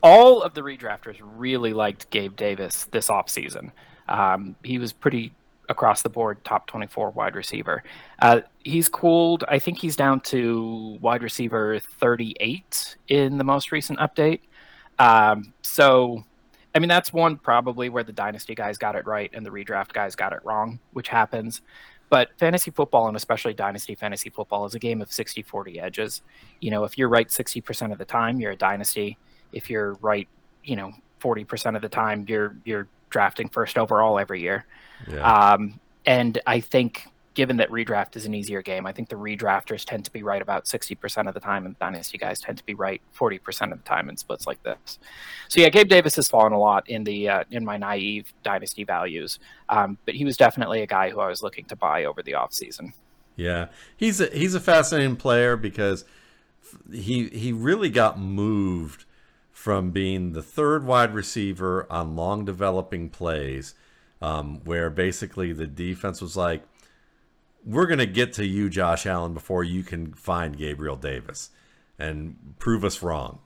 All of the redrafters really liked Gabe Davis this offseason. Um, he was pretty across the board top 24 wide receiver. Uh, he's cooled. I think he's down to wide receiver 38 in the most recent update. Um, so, I mean, that's one probably where the dynasty guys got it right and the redraft guys got it wrong, which happens. But fantasy football and especially dynasty fantasy football is a game of 60 40 edges. You know, if you're right 60% of the time, you're a dynasty. If you're right, you know, 40% of the time, you're you're drafting first overall every year. Yeah. Um, and I think given that redraft is an easier game, I think the redrafters tend to be right about 60% of the time, and dynasty guys tend to be right 40% of the time in splits like this. So yeah, Gabe Davis has fallen a lot in the uh, in my naive dynasty values, um, but he was definitely a guy who I was looking to buy over the offseason. Yeah, he's a, he's a fascinating player because he he really got moved from being the third wide receiver on long developing plays um, where basically the defense was like, we're going to get to you, Josh Allen, before you can find Gabriel Davis and prove us wrong.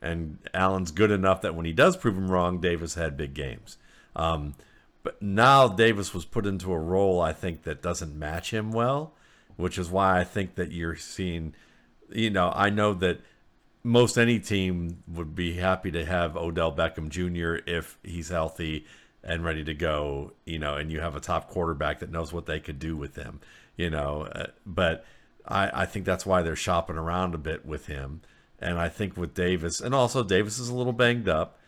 And Allen's good enough that when he does prove him wrong, Davis had big games. Um, but now Davis was put into a role, I think, that doesn't match him well, which is why I think that you're seeing, you know, I know that most any team would be happy to have Odell Beckham Jr. if he's healthy and ready to go, you know, and you have a top quarterback that knows what they could do with them, you know. Uh, but I, I think that's why they're shopping around a bit with him. And I think with Davis, and also Davis is a little banged up.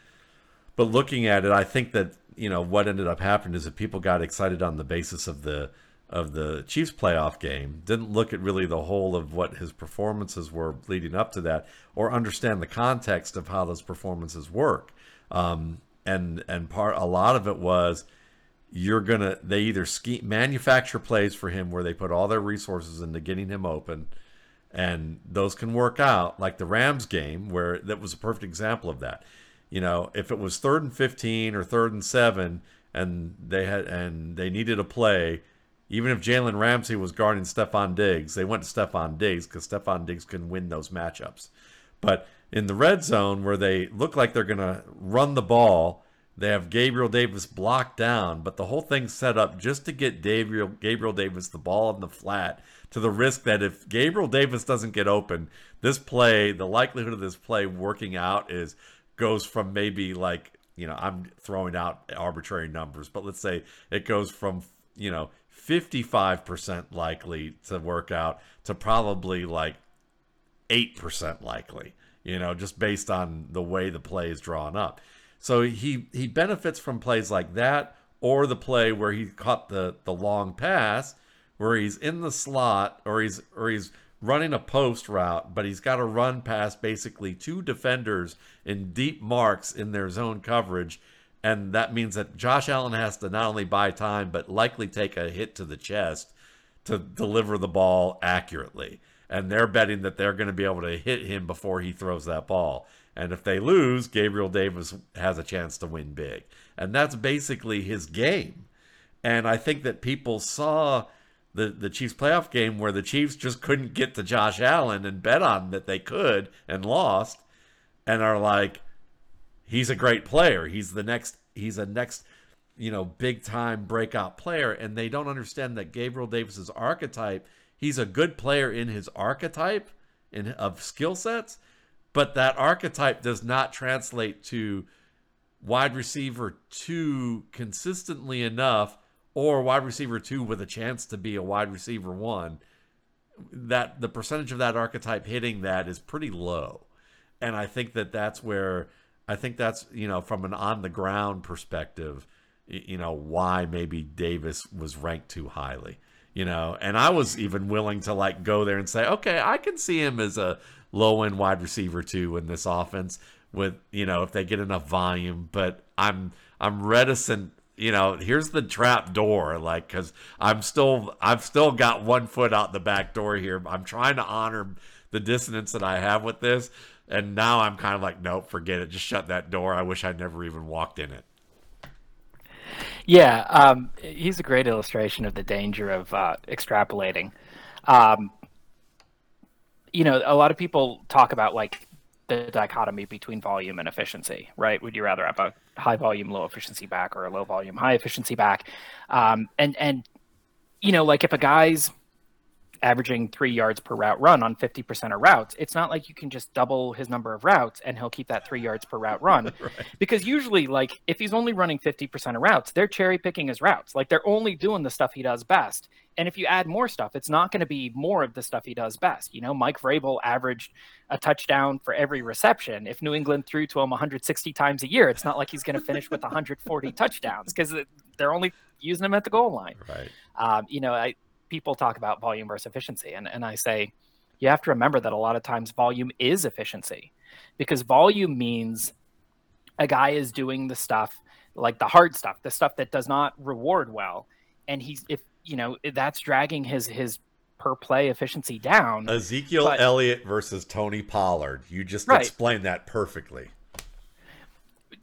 But looking at it, I think that you know what ended up happening is that people got excited on the basis of the of the Chiefs playoff game, didn't look at really the whole of what his performances were leading up to that, or understand the context of how those performances work. Um, and and part a lot of it was you're gonna they either ski, manufacture plays for him where they put all their resources into getting him open, and those can work out like the Rams game where that was a perfect example of that. You know, if it was third and fifteen or third and seven, and they had and they needed a play even if Jalen Ramsey was guarding Stefon Diggs, they went to Stefon Diggs because Stefon Diggs can win those matchups. But in the red zone, where they look like they're going to run the ball, they have Gabriel Davis blocked down, but the whole thing's set up just to get Gabriel Gabriel Davis the ball in the flat to the risk that if Gabriel Davis doesn't get open, this play, the likelihood of this play working out is goes from maybe like, you know, I'm throwing out arbitrary numbers, but let's say it goes from, you know, 55% likely to work out to probably like 8% likely, you know, just based on the way the play is drawn up. So he he benefits from plays like that or the play where he caught the the long pass where he's in the slot or he's or he's running a post route, but he's got to run past basically two defenders in deep marks in their zone coverage and that means that Josh Allen has to not only buy time, but likely take a hit to the chest to deliver the ball accurately. And they're betting that they're going to be able to hit him before he throws that ball. And if they lose, Gabriel Davis has a chance to win big. And that's basically his game. And I think that people saw the, the Chiefs playoff game where the Chiefs just couldn't get to Josh Allen and bet on that they could and lost and are like, he's a great player. He's the next he's a next you know big time breakout player and they don't understand that Gabriel Davis's archetype, he's a good player in his archetype in of skill sets, but that archetype does not translate to wide receiver 2 consistently enough or wide receiver 2 with a chance to be a wide receiver 1 that the percentage of that archetype hitting that is pretty low and i think that that's where I think that's you know from an on the ground perspective, you know why maybe Davis was ranked too highly. You know, and I was even willing to like go there and say, okay, I can see him as a low end wide receiver too in this offense with you know if they get enough volume. But I'm I'm reticent you know, here's the trap door, like, because I'm still, I've still got one foot out the back door here. I'm trying to honor the dissonance that I have with this, and now I'm kind of like, nope, forget it. Just shut that door. I wish I'd never even walked in it. Yeah, um, he's a great illustration of the danger of uh, extrapolating. Um, you know, a lot of people talk about like the dichotomy between volume and efficiency, right? Would you rather have a high volume, low efficiency back or a low volume, high efficiency back? Um, and and you know, like if a guy's averaging three yards per route run on 50% of routes. It's not like you can just double his number of routes and he'll keep that three yards per route [laughs] run. right. Because usually, like, if he's only running 50% of routes, they're cherry picking his routes. Like, they're only doing the stuff he does best. And if you add more stuff, it's not going to be more of the stuff he does best. You know, Mike Vrabel averaged a touchdown for every reception. If New England threw to him 160 times a year, it's not like he's going to finish with 140 [laughs] touchdowns because they're only using him at the goal line. Right. Um, you know, I, people talk about volume versus efficiency. And, and I say, you have to remember that a lot of times volume is efficiency because volume means a guy is doing the stuff like the hard stuff, the stuff that does not reward well. And he's, if, you know, that's dragging his, his per play efficiency down. Ezekiel but, Elliott versus Tony Pollard. You just right. explained that perfectly.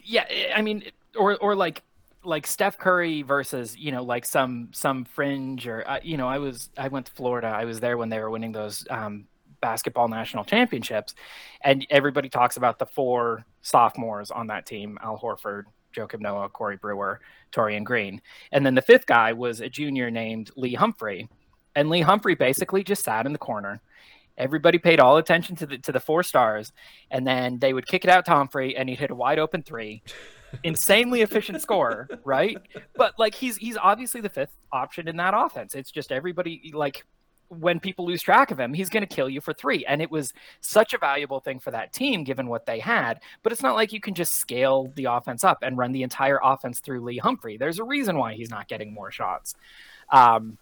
Yeah. I mean, or, or like like Steph Curry versus you know like some some fringe or uh, you know I was I went to Florida. I was there when they were winning those um, basketball national championships, and everybody talks about the four sophomores on that team: Al Horford, Joakim Noah, Corey Brewer, Taurean Green, and then the fifth guy was a junior named Lee Humphrey, and Lee Humphrey basically just sat in the corner. Everybody paid all attention to the to the four stars, and then they would kick it out to Humphrey, and he'd hit a wide open three insanely efficient scorer, right? But like he's he's obviously the fifth option in that offense. It's just everybody like when people lose track of him, he's going to kill you for three. And it was such a valuable thing for that team, given what they had. But it's not like you can just scale the offense up and run the entire offense through Lee Humphrey. There's a reason why he's not getting more shots. Um,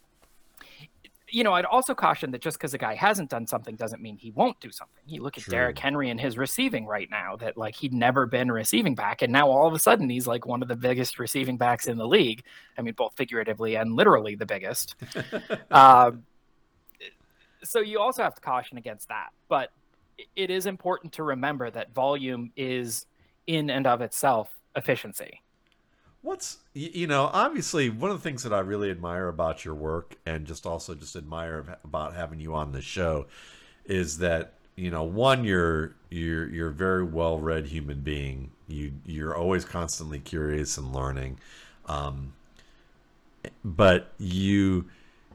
you know, I'd also caution that just because a guy hasn't done something doesn't mean he won't do something. You look at True. Derrick Henry and his receiving right now, that like he'd never been receiving back, and now all of a sudden he's like one of the biggest receiving backs in the league. I mean, both figuratively and literally the biggest. [laughs] um, so you also have to caution against that. But it is important to remember that volume is in and of itself efficiency. What's you know obviously one of the things that I really admire about your work and just also just admire about having you on the show is that you know one you're you're you're a very well read human being. You you're always constantly curious and learning. Um, but you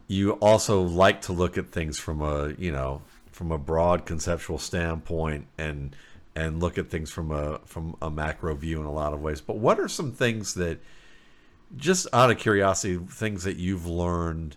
you also like to look at things from a you know from a broad conceptual standpoint and and look at things from a from a macro view in a lot of ways. But what are some things that just out of curiosity things that you've learned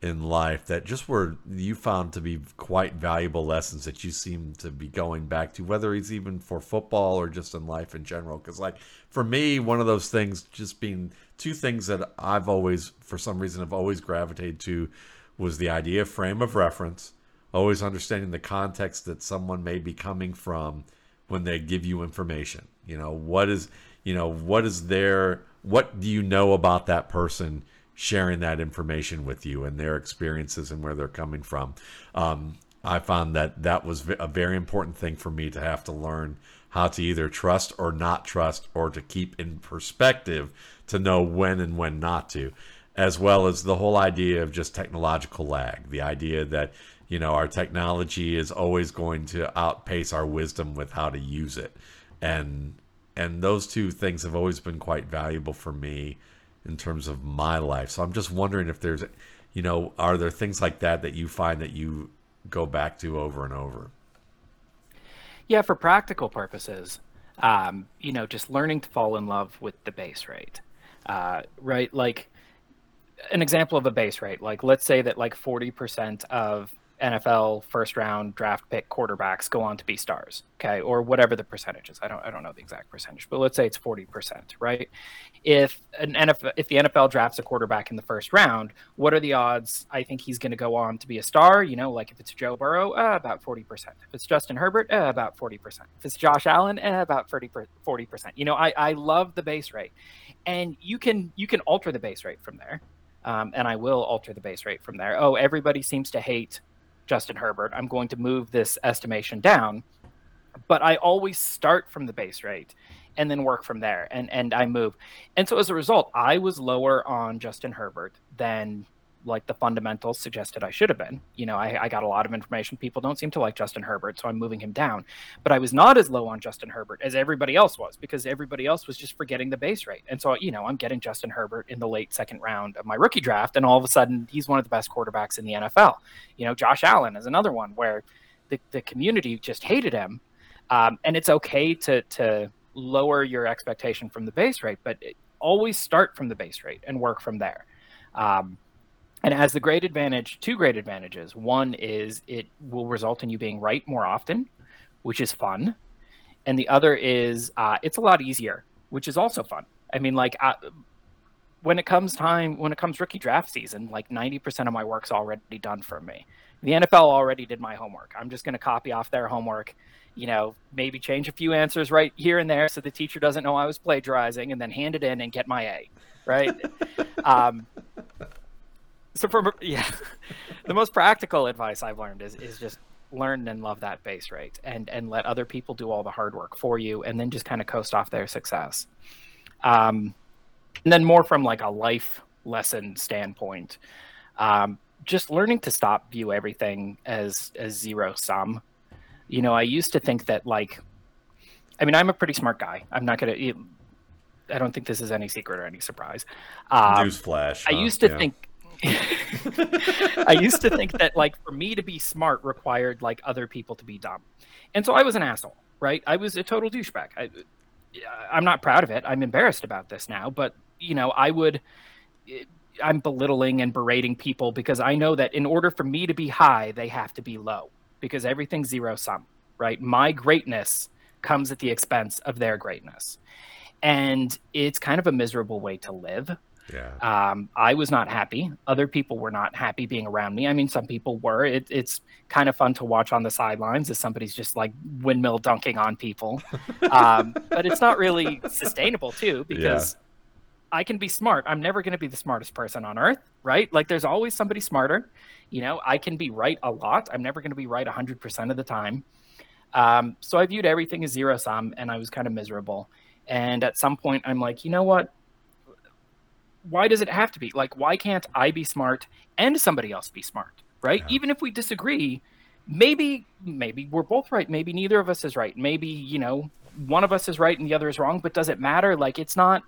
in life that just were you found to be quite valuable lessons that you seem to be going back to whether it's even for football or just in life in general? Because like for me one of those things just being two things that I've always, for some reason, have always gravitated to was the idea of frame of reference, always understanding the context that someone may be coming from when they give you information. You know, what is, you know, what is their, what do you know about that person sharing that information with you and their experiences and where they're coming from? Um, I found that that was a very important thing for me to have to learn how to either trust or not trust or to keep in perspective to know when and when not to, as well as the whole idea of just technological lag, the idea that you know our technology is always going to outpace our wisdom with how to use it, and and those two things have always been quite valuable for me in terms of my life. So I'm just wondering if there's, you know, are there things like that that you find that you go back to over and over? Yeah, for practical purposes, um, you know, just learning to fall in love with the base rate uh, right? Like an example of a base rate, like let's say that like 40% of NFL first round draft pick quarterbacks go on to be stars, okay, or whatever the percentage is. I don't I don't know the exact percentage, but let's say it's 40%, right? If an NFL if the NFL drafts a quarterback in the first round, what are the odds I think he's going to go on to be a star, you know, like if it's Joe Burrow, uh, about 40%. If it's Justin Herbert, uh, about 40%. If it's Josh Allen, uh, about 30 40%. You know, I I love the base rate. And you can you can alter the base rate from there. Um, and I will alter the base rate from there. Oh, everybody seems to hate Justin Herbert. I'm going to move this estimation down. But I always start from the base rate and then work from there and, and I move. And so as a result, I was lower on Justin Herbert than like the fundamentals suggested I should have been. You know, I, I, got a lot of information. People don't seem to like Justin Herbert, so I'm moving him down. But I was not as low on Justin Herbert as everybody else was because everybody else was just forgetting the base rate. And so, you know, I'm getting Justin Herbert in the late second round of my rookie draft, and all of a sudden he's one of the best quarterbacks in the NFL. You know, Josh Allen is another one where the, the community just hated him. Um, and it's okay to to lower your expectation from the base rate, but always start from the base rate and work from there. Um, and has the great advantage, two great advantages. One is it will result in you being right more often, which is fun. And the other is uh, it's a lot easier, which is also fun. I mean, like uh, when it comes time, when it comes rookie draft season, like 90% of my work's already done for me. The NFL already did my homework. I'm just going to copy off their homework, you know, maybe change a few answers right here and there so the teacher doesn't know I was plagiarizing and then hand it in and get my A, right? [laughs] um, so for [laughs] yeah, the most practical advice I've learned is is just learn and love that base rate and and let other people do all the hard work for you and then just kind of coast off their success. Um, and then more from like a life lesson standpoint, um, just learning to stop view everything as as zero sum. You know, I used to think that like, I mean, I'm a pretty smart guy. I'm not gonna. I don't think this is any secret or any surprise. Um, Newsflash. Huh? I used to yeah. think [laughs] I used to think that like for me to be smart required like other people to be dumb. And so I was an asshole, right? I was a total douchebag. I, I'm not proud of it. I'm embarrassed about this now, but you know, I would eh, I'm belittling and berating people because I know that in order for me to be high, they have to be low because everything's zero sum, right? My greatness comes at the expense of their greatness. And it's kind of a miserable way to live. Yeah. Um, I was not happy. Other people were not happy being around me. I mean, some people were. It, it's kind of fun to watch on the sidelines as somebody's just like windmill dunking on people. [laughs] Um, but it's not really sustainable, too, because I can be smart. I'm never going to be the smartest person on earth, right? Like, there's always somebody smarter. You know, I can be right a lot. I'm never going to be right 100% of the time. Um, so I viewed everything as zero sum and I was kind of miserable. And at some point, I'm like, you know what? Why does it have to be? Like, why can't I be smart and somebody else be smart, right? Yeah. Even if we disagree, maybe maybe we're both right. Maybe neither of us is right. Maybe you know one of us is right and the other is wrong. But does it matter? Like, it's not.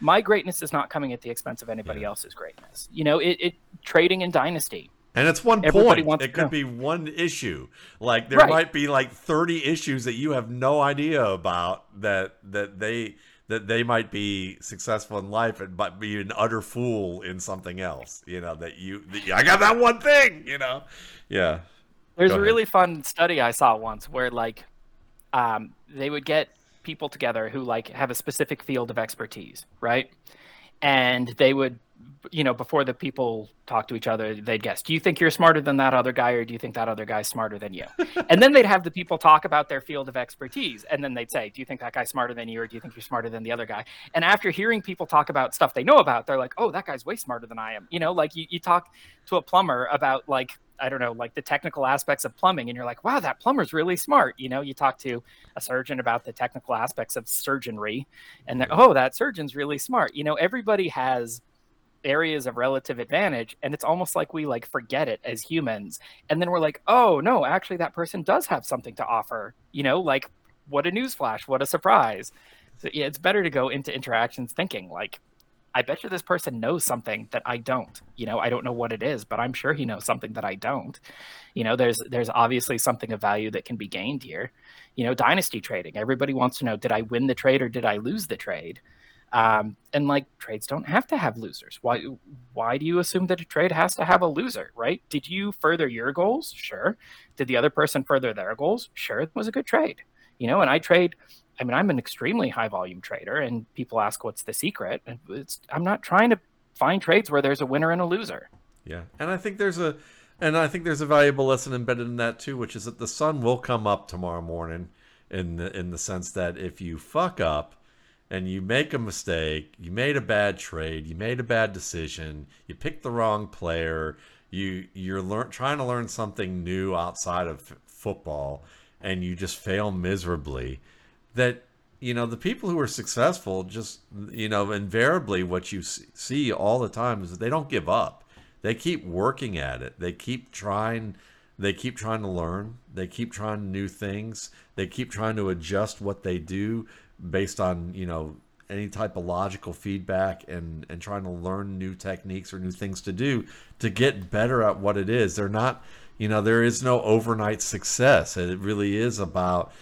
My greatness is not coming at the expense of anybody Yeah. else's greatness. You know, it, it trading in dynasty. And it's one Everybody point. wants It could know. be one issue. Like there Right. might be like 30 issues that you have no idea about that that they that they might be successful in life and but be an utter fool in something else. You know that you that, I got that one thing. You know, yeah. There's Go a ahead. really fun study I saw once where like um, they would get people together who like have a specific field of expertise, right? And they would, you know, before the people talk to each other, they'd guess, do you think you're smarter than that other guy, or do you think that other guy's smarter than you? [laughs] and then they'd have the people talk about their field of expertise, and then they'd say, do you think that guy's smarter than you, or do you think you're smarter than the other guy? And after hearing people talk about stuff they know about, they're like, oh, that guy's way smarter than I am. You know, like you, you talk to a plumber about like I don't know, like the technical aspects of plumbing, and you're like, wow, that plumber's really smart. You know, you talk to a surgeon about the technical aspects of surgery, and oh, that surgeon's really smart. You know, everybody has areas of relative advantage, and it's almost like we like forget it as humans, and then we're like, oh no, actually, that person does have something to offer. You know, like what a newsflash, what a surprise. So yeah, it's better to go into interactions thinking like, I bet you this person knows something that I don't. You know, I don't know what it is, but I'm sure he knows something that I don't. You know, there's there's obviously something of value that can be gained here. You know, dynasty trading. Everybody wants to know: did I win the trade or did I lose the trade? Um, and like trades don't have to have losers. Why why do you assume that a trade has to have a loser, right? Did you further your goals? Sure. Did the other person further their goals? Sure. It was a good trade. You know, and I trade I mean, I'm an extremely high volume trader, and people ask what's the secret. And it's I'm not trying to find trades where there's a winner and a loser. Yeah, and I think there's a, and I think there's a valuable lesson embedded in that too, which is that the sun will come up tomorrow morning, in the in the sense that if you fuck up, and you make a mistake, you made a bad trade, you made a bad decision, you picked the wrong player, you you're learn trying to learn something new outside of f- football, and you just fail miserably, that you know the people who are successful just you know invariably what you see all the time is they don't give up. They keep working at it. They keep trying they keep trying to learn. They keep trying new things. They keep trying to adjust what they do based on you know any type of logical feedback and and trying to learn new techniques or new things to do to get better at what it is. They're not you know there is no overnight success. It really is about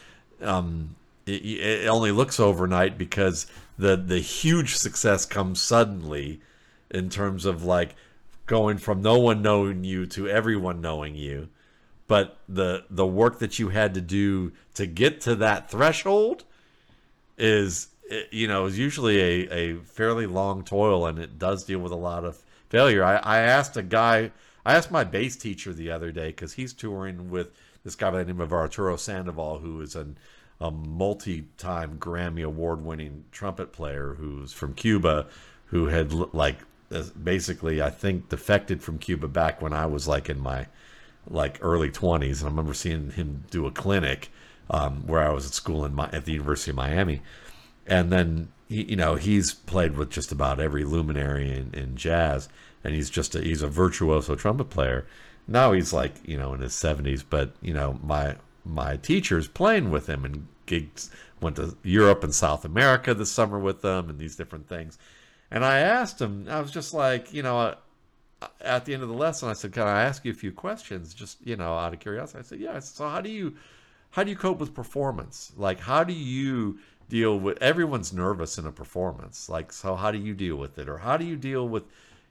um it, it only looks overnight because the the huge success comes suddenly in terms of like going from no one knowing you to everyone knowing you. But the the work that you had to do to get to that threshold is you know is usually a, a fairly long toil and it does deal with a lot of failure. I, I asked a guy i asked my bass teacher the other day because he's touring with this guy by the name of arturo sandoval who is an a multi-time Grammy award-winning trumpet player who's from Cuba, who had like uh, basically I think defected from Cuba back when I was like in my like early 20s, and I remember seeing him do a clinic um, where I was at school in my, at the University of Miami, and then he, you know he's played with just about every luminary in, in jazz, and he's just a, he's a virtuoso trumpet player. Now he's like you know in his 70s, but you know my my teachers playing with him and gigs went to Europe and South America this summer with them and these different things. And I asked him, I was just like, you know, uh, at the end of the lesson, I said, "Can I ask you a few questions, just you know, out of curiosity?" I said, "Yeah." I said, so how do you, how do you cope with performance? Like, how do you deal with? Everyone's nervous in a performance. Like, so how do you deal with it, or how do you deal with,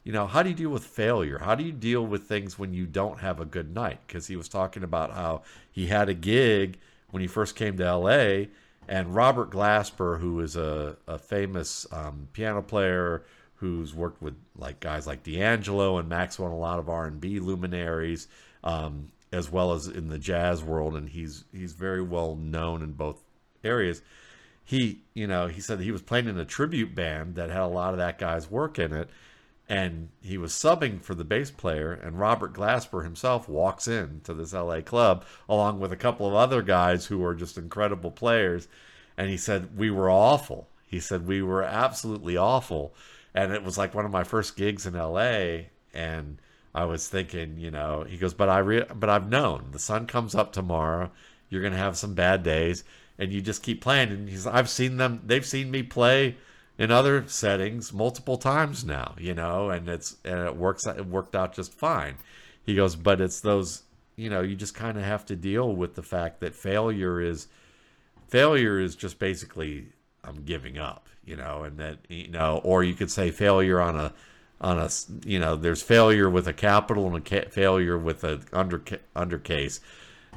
you know, how do you deal with failure? How do you deal with things when you don't have a good night? Because he was talking about how he had a gig when he first came to LA, and Robert Glasper, who is a, a famous um, piano player who's worked with like guys like D'Angelo and Maxwell and a lot of R&B luminaries, um, as well as in the jazz world, and he's he's very well known in both areas. He, you know, he said he was playing in a tribute band that had a lot of that guy's work in it, and he was subbing for the bass player and robert glasper himself walks in to this la club along with a couple of other guys who are just incredible players and he said we were awful he said we were absolutely awful and it was like one of my first gigs in la and i was thinking you know he goes but i re- but i've known the sun comes up tomorrow you're to have some bad days and you just keep playing and he's i've seen them they've seen me play in other settings multiple times now, you know, and it's and it works it worked out just fine. He goes, but it's those, you know, you just kind of have to deal with the fact that failure is failure is just basically I'm giving up, you know, and that you know, or you could say failure on a on a you know, there's failure with a capital and a ca- failure with a under under case,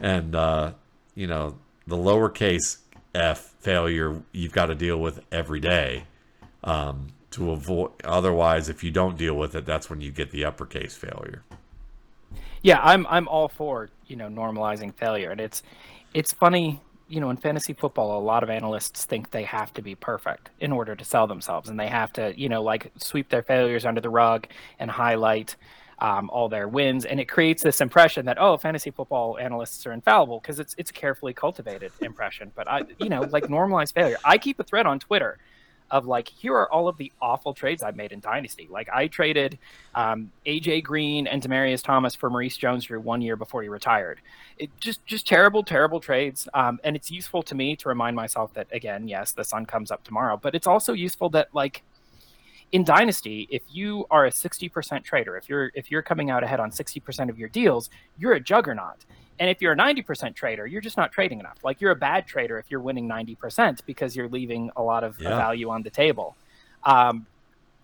and uh, you know, the lowercase f failure you've got to deal with every day um, to avoid. Otherwise, if you don't deal with it, that's when you get the uppercase failure. Yeah, I'm I'm all for you know normalizing failure, and it's it's funny you know in fantasy football a lot of analysts think they have to be perfect in order to sell themselves and they have to you know like sweep their failures under the rug and highlight um, all their wins and it creates this impression that oh fantasy football analysts are infallible because it's it's a carefully cultivated impression but i you know like normalize failure. I keep a thread on twitter of like here are all of the awful trades I've made in Dynasty. Like I traded um, AJ Green and Demaryius Thomas for Maurice Jones-Drew one year before he retired. It just just terrible, terrible trades. Um, and it's useful to me to remind myself that again, yes, the sun comes up tomorrow, but it's also useful that like in dynasty if you are a 60% trader if you're if you're coming out ahead on 60% of your deals you're a juggernaut and if you're a 90% trader, you're just not trading enough. Like you're a bad trader if you're winning 90% because you're leaving a lot of yeah. value on the table. Um,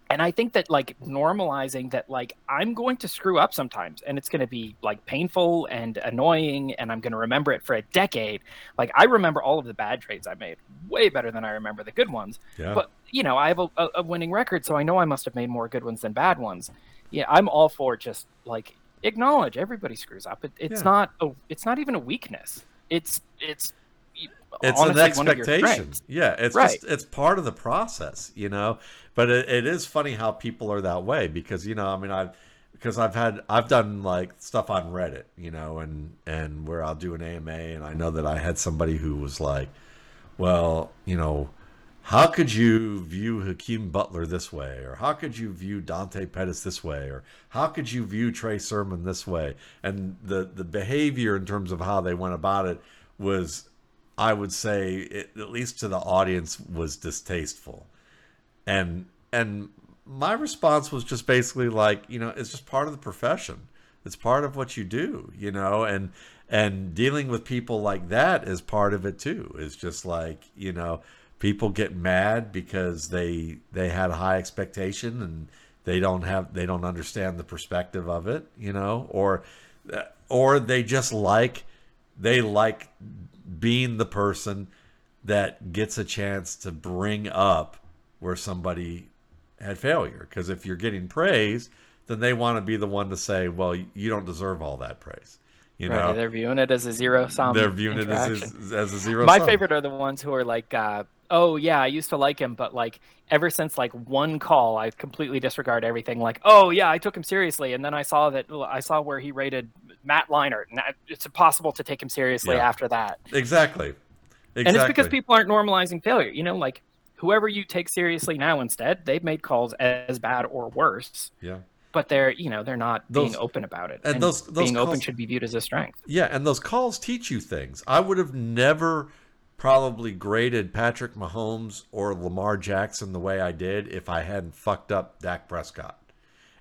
and I think that like normalizing that, like I'm going to screw up sometimes and it's going to be like painful and annoying and I'm going to remember it for a decade. Like I remember all of the bad trades I made way better than I remember the good ones. Yeah. But, you know, I have a, a winning record, so I know I must have made more good ones than bad ones. Yeah, I'm all for just like acknowledge everybody screws up. It, it's yeah. not a, it's not even a weakness. It's it's it's an expectation. Yeah, it's right. just it's part of the process, you know. But it, it is funny how people are that way because you know, I mean, I've because I've had I've done like stuff on Reddit, you know, and and where I'll do an AMA, and I know that I had somebody who was like, well, you know how could you view Hakeem Butler this way? Or how could you view Dante Pettis this way? Or how could you view Trey Sermon this way? And the, the behavior in terms of how they went about it was, I would say, it, at least to the audience, was distasteful. And and my response was just basically like, you know, it's just part of the profession. It's part of what you do, you know, and and dealing with people like that is part of it too. It's just like, you know, people get mad because they they had a high expectation and they don't have they don't understand the perspective of it you know or or they just like they like being the person that gets a chance to bring up where somebody had failure. Because if you're getting praise then they want to be the one to say well you don't deserve all that praise you right, know? they're viewing it as a zero sum they're viewing it as, as, a zero my sum. favorite are the ones who are like uh, oh yeah, I used to like him, but like ever since like one call, I completely disregard everything. Like, oh yeah, I took him seriously, and then I saw that I saw where he rated Matt Leinart, and it's impossible to take him seriously yeah. after that. Exactly. Exactly. And it's because people aren't normalizing failure. You know, like whoever you take seriously now, instead they've made calls as bad or worse. Yeah. But they're, you know, they're not those, being open about it. And, and those, those being calls, open should be viewed as a strength. Yeah, and those calls teach you things. I would have never probably graded Patrick Mahomes or Lamar Jackson the way I did if I hadn't fucked up Dak Prescott.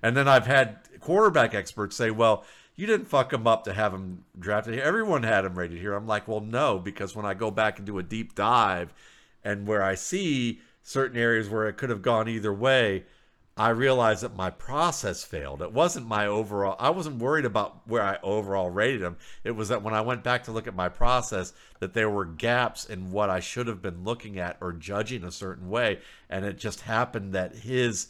And then I've had quarterback experts say, well, you didn't fuck him up to have him drafted here. Everyone had him rated here. I'm like, well, no, because when I go back and do a deep dive and where I see certain areas where it could have gone either way, I realized that my process failed. It wasn't my overall. I wasn't worried about where I overall rated him. It was that when I went back to look at my process, that there were gaps in what I should have been looking at or judging a certain way, and it just happened that his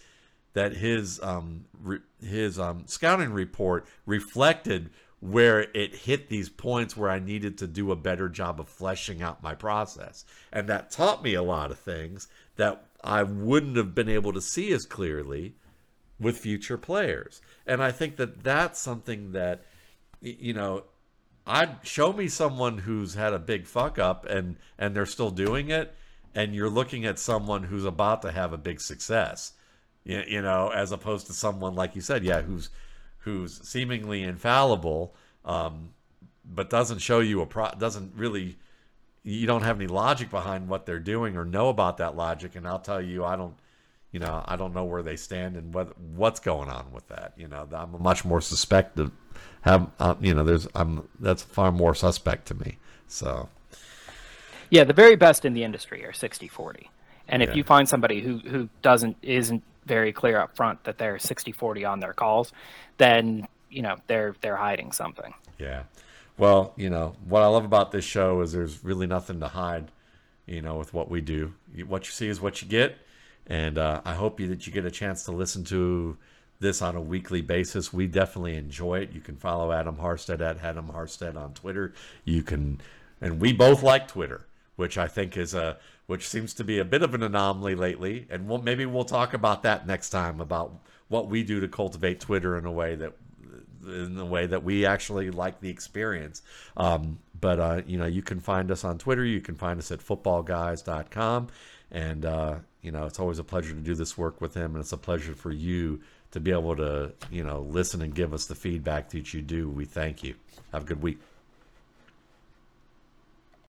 that his um re, his um scouting report reflected where it hit these points where I needed to do a better job of fleshing out my process, and that taught me a lot of things that I wouldn't have been able to see as clearly with future players. And I think that that's something that, you know, I'd show me someone who's had a big fuck up and and they're still doing it, and you're looking at someone who's about to have a big success, you, you know, as opposed to someone like you said, yeah, who's who's seemingly infallible, um, but doesn't show you a pro, doesn't really you don't have any logic behind what they're doing or know about that logic and i'll tell you i don't you know i don't know where they stand and what what's going on with that you know i'm much more suspect of have uh, you know there's i'm that's far more suspect to me so yeah the very best in the industry are 60 40 and if Yeah. you find somebody who who doesn't isn't very clear up front that they're 60 40 on their calls then you know they're they're hiding something Yeah. Well, you know, what I love about this show is there's really nothing to hide, you know, with what we do. What you see is what you get. And uh, I hope you, that you get a chance to listen to this on a weekly basis. We definitely enjoy it. You can follow Adam Harstad at Adam Harstad on Twitter. You can, and we both like Twitter, which I think is a, which seems to be a bit of an anomaly lately. And we'll, maybe we'll talk about that next time about what we do to cultivate Twitter in a way that in the way that we actually like the experience. Um, but, uh, you know, you can find us on Twitter. You can find us at footballguys.com. And, uh, you know, it's always a pleasure to do this work with him. And it's a pleasure for you to be able to, you know, listen and give us the feedback that you do. We thank you. Have a good week.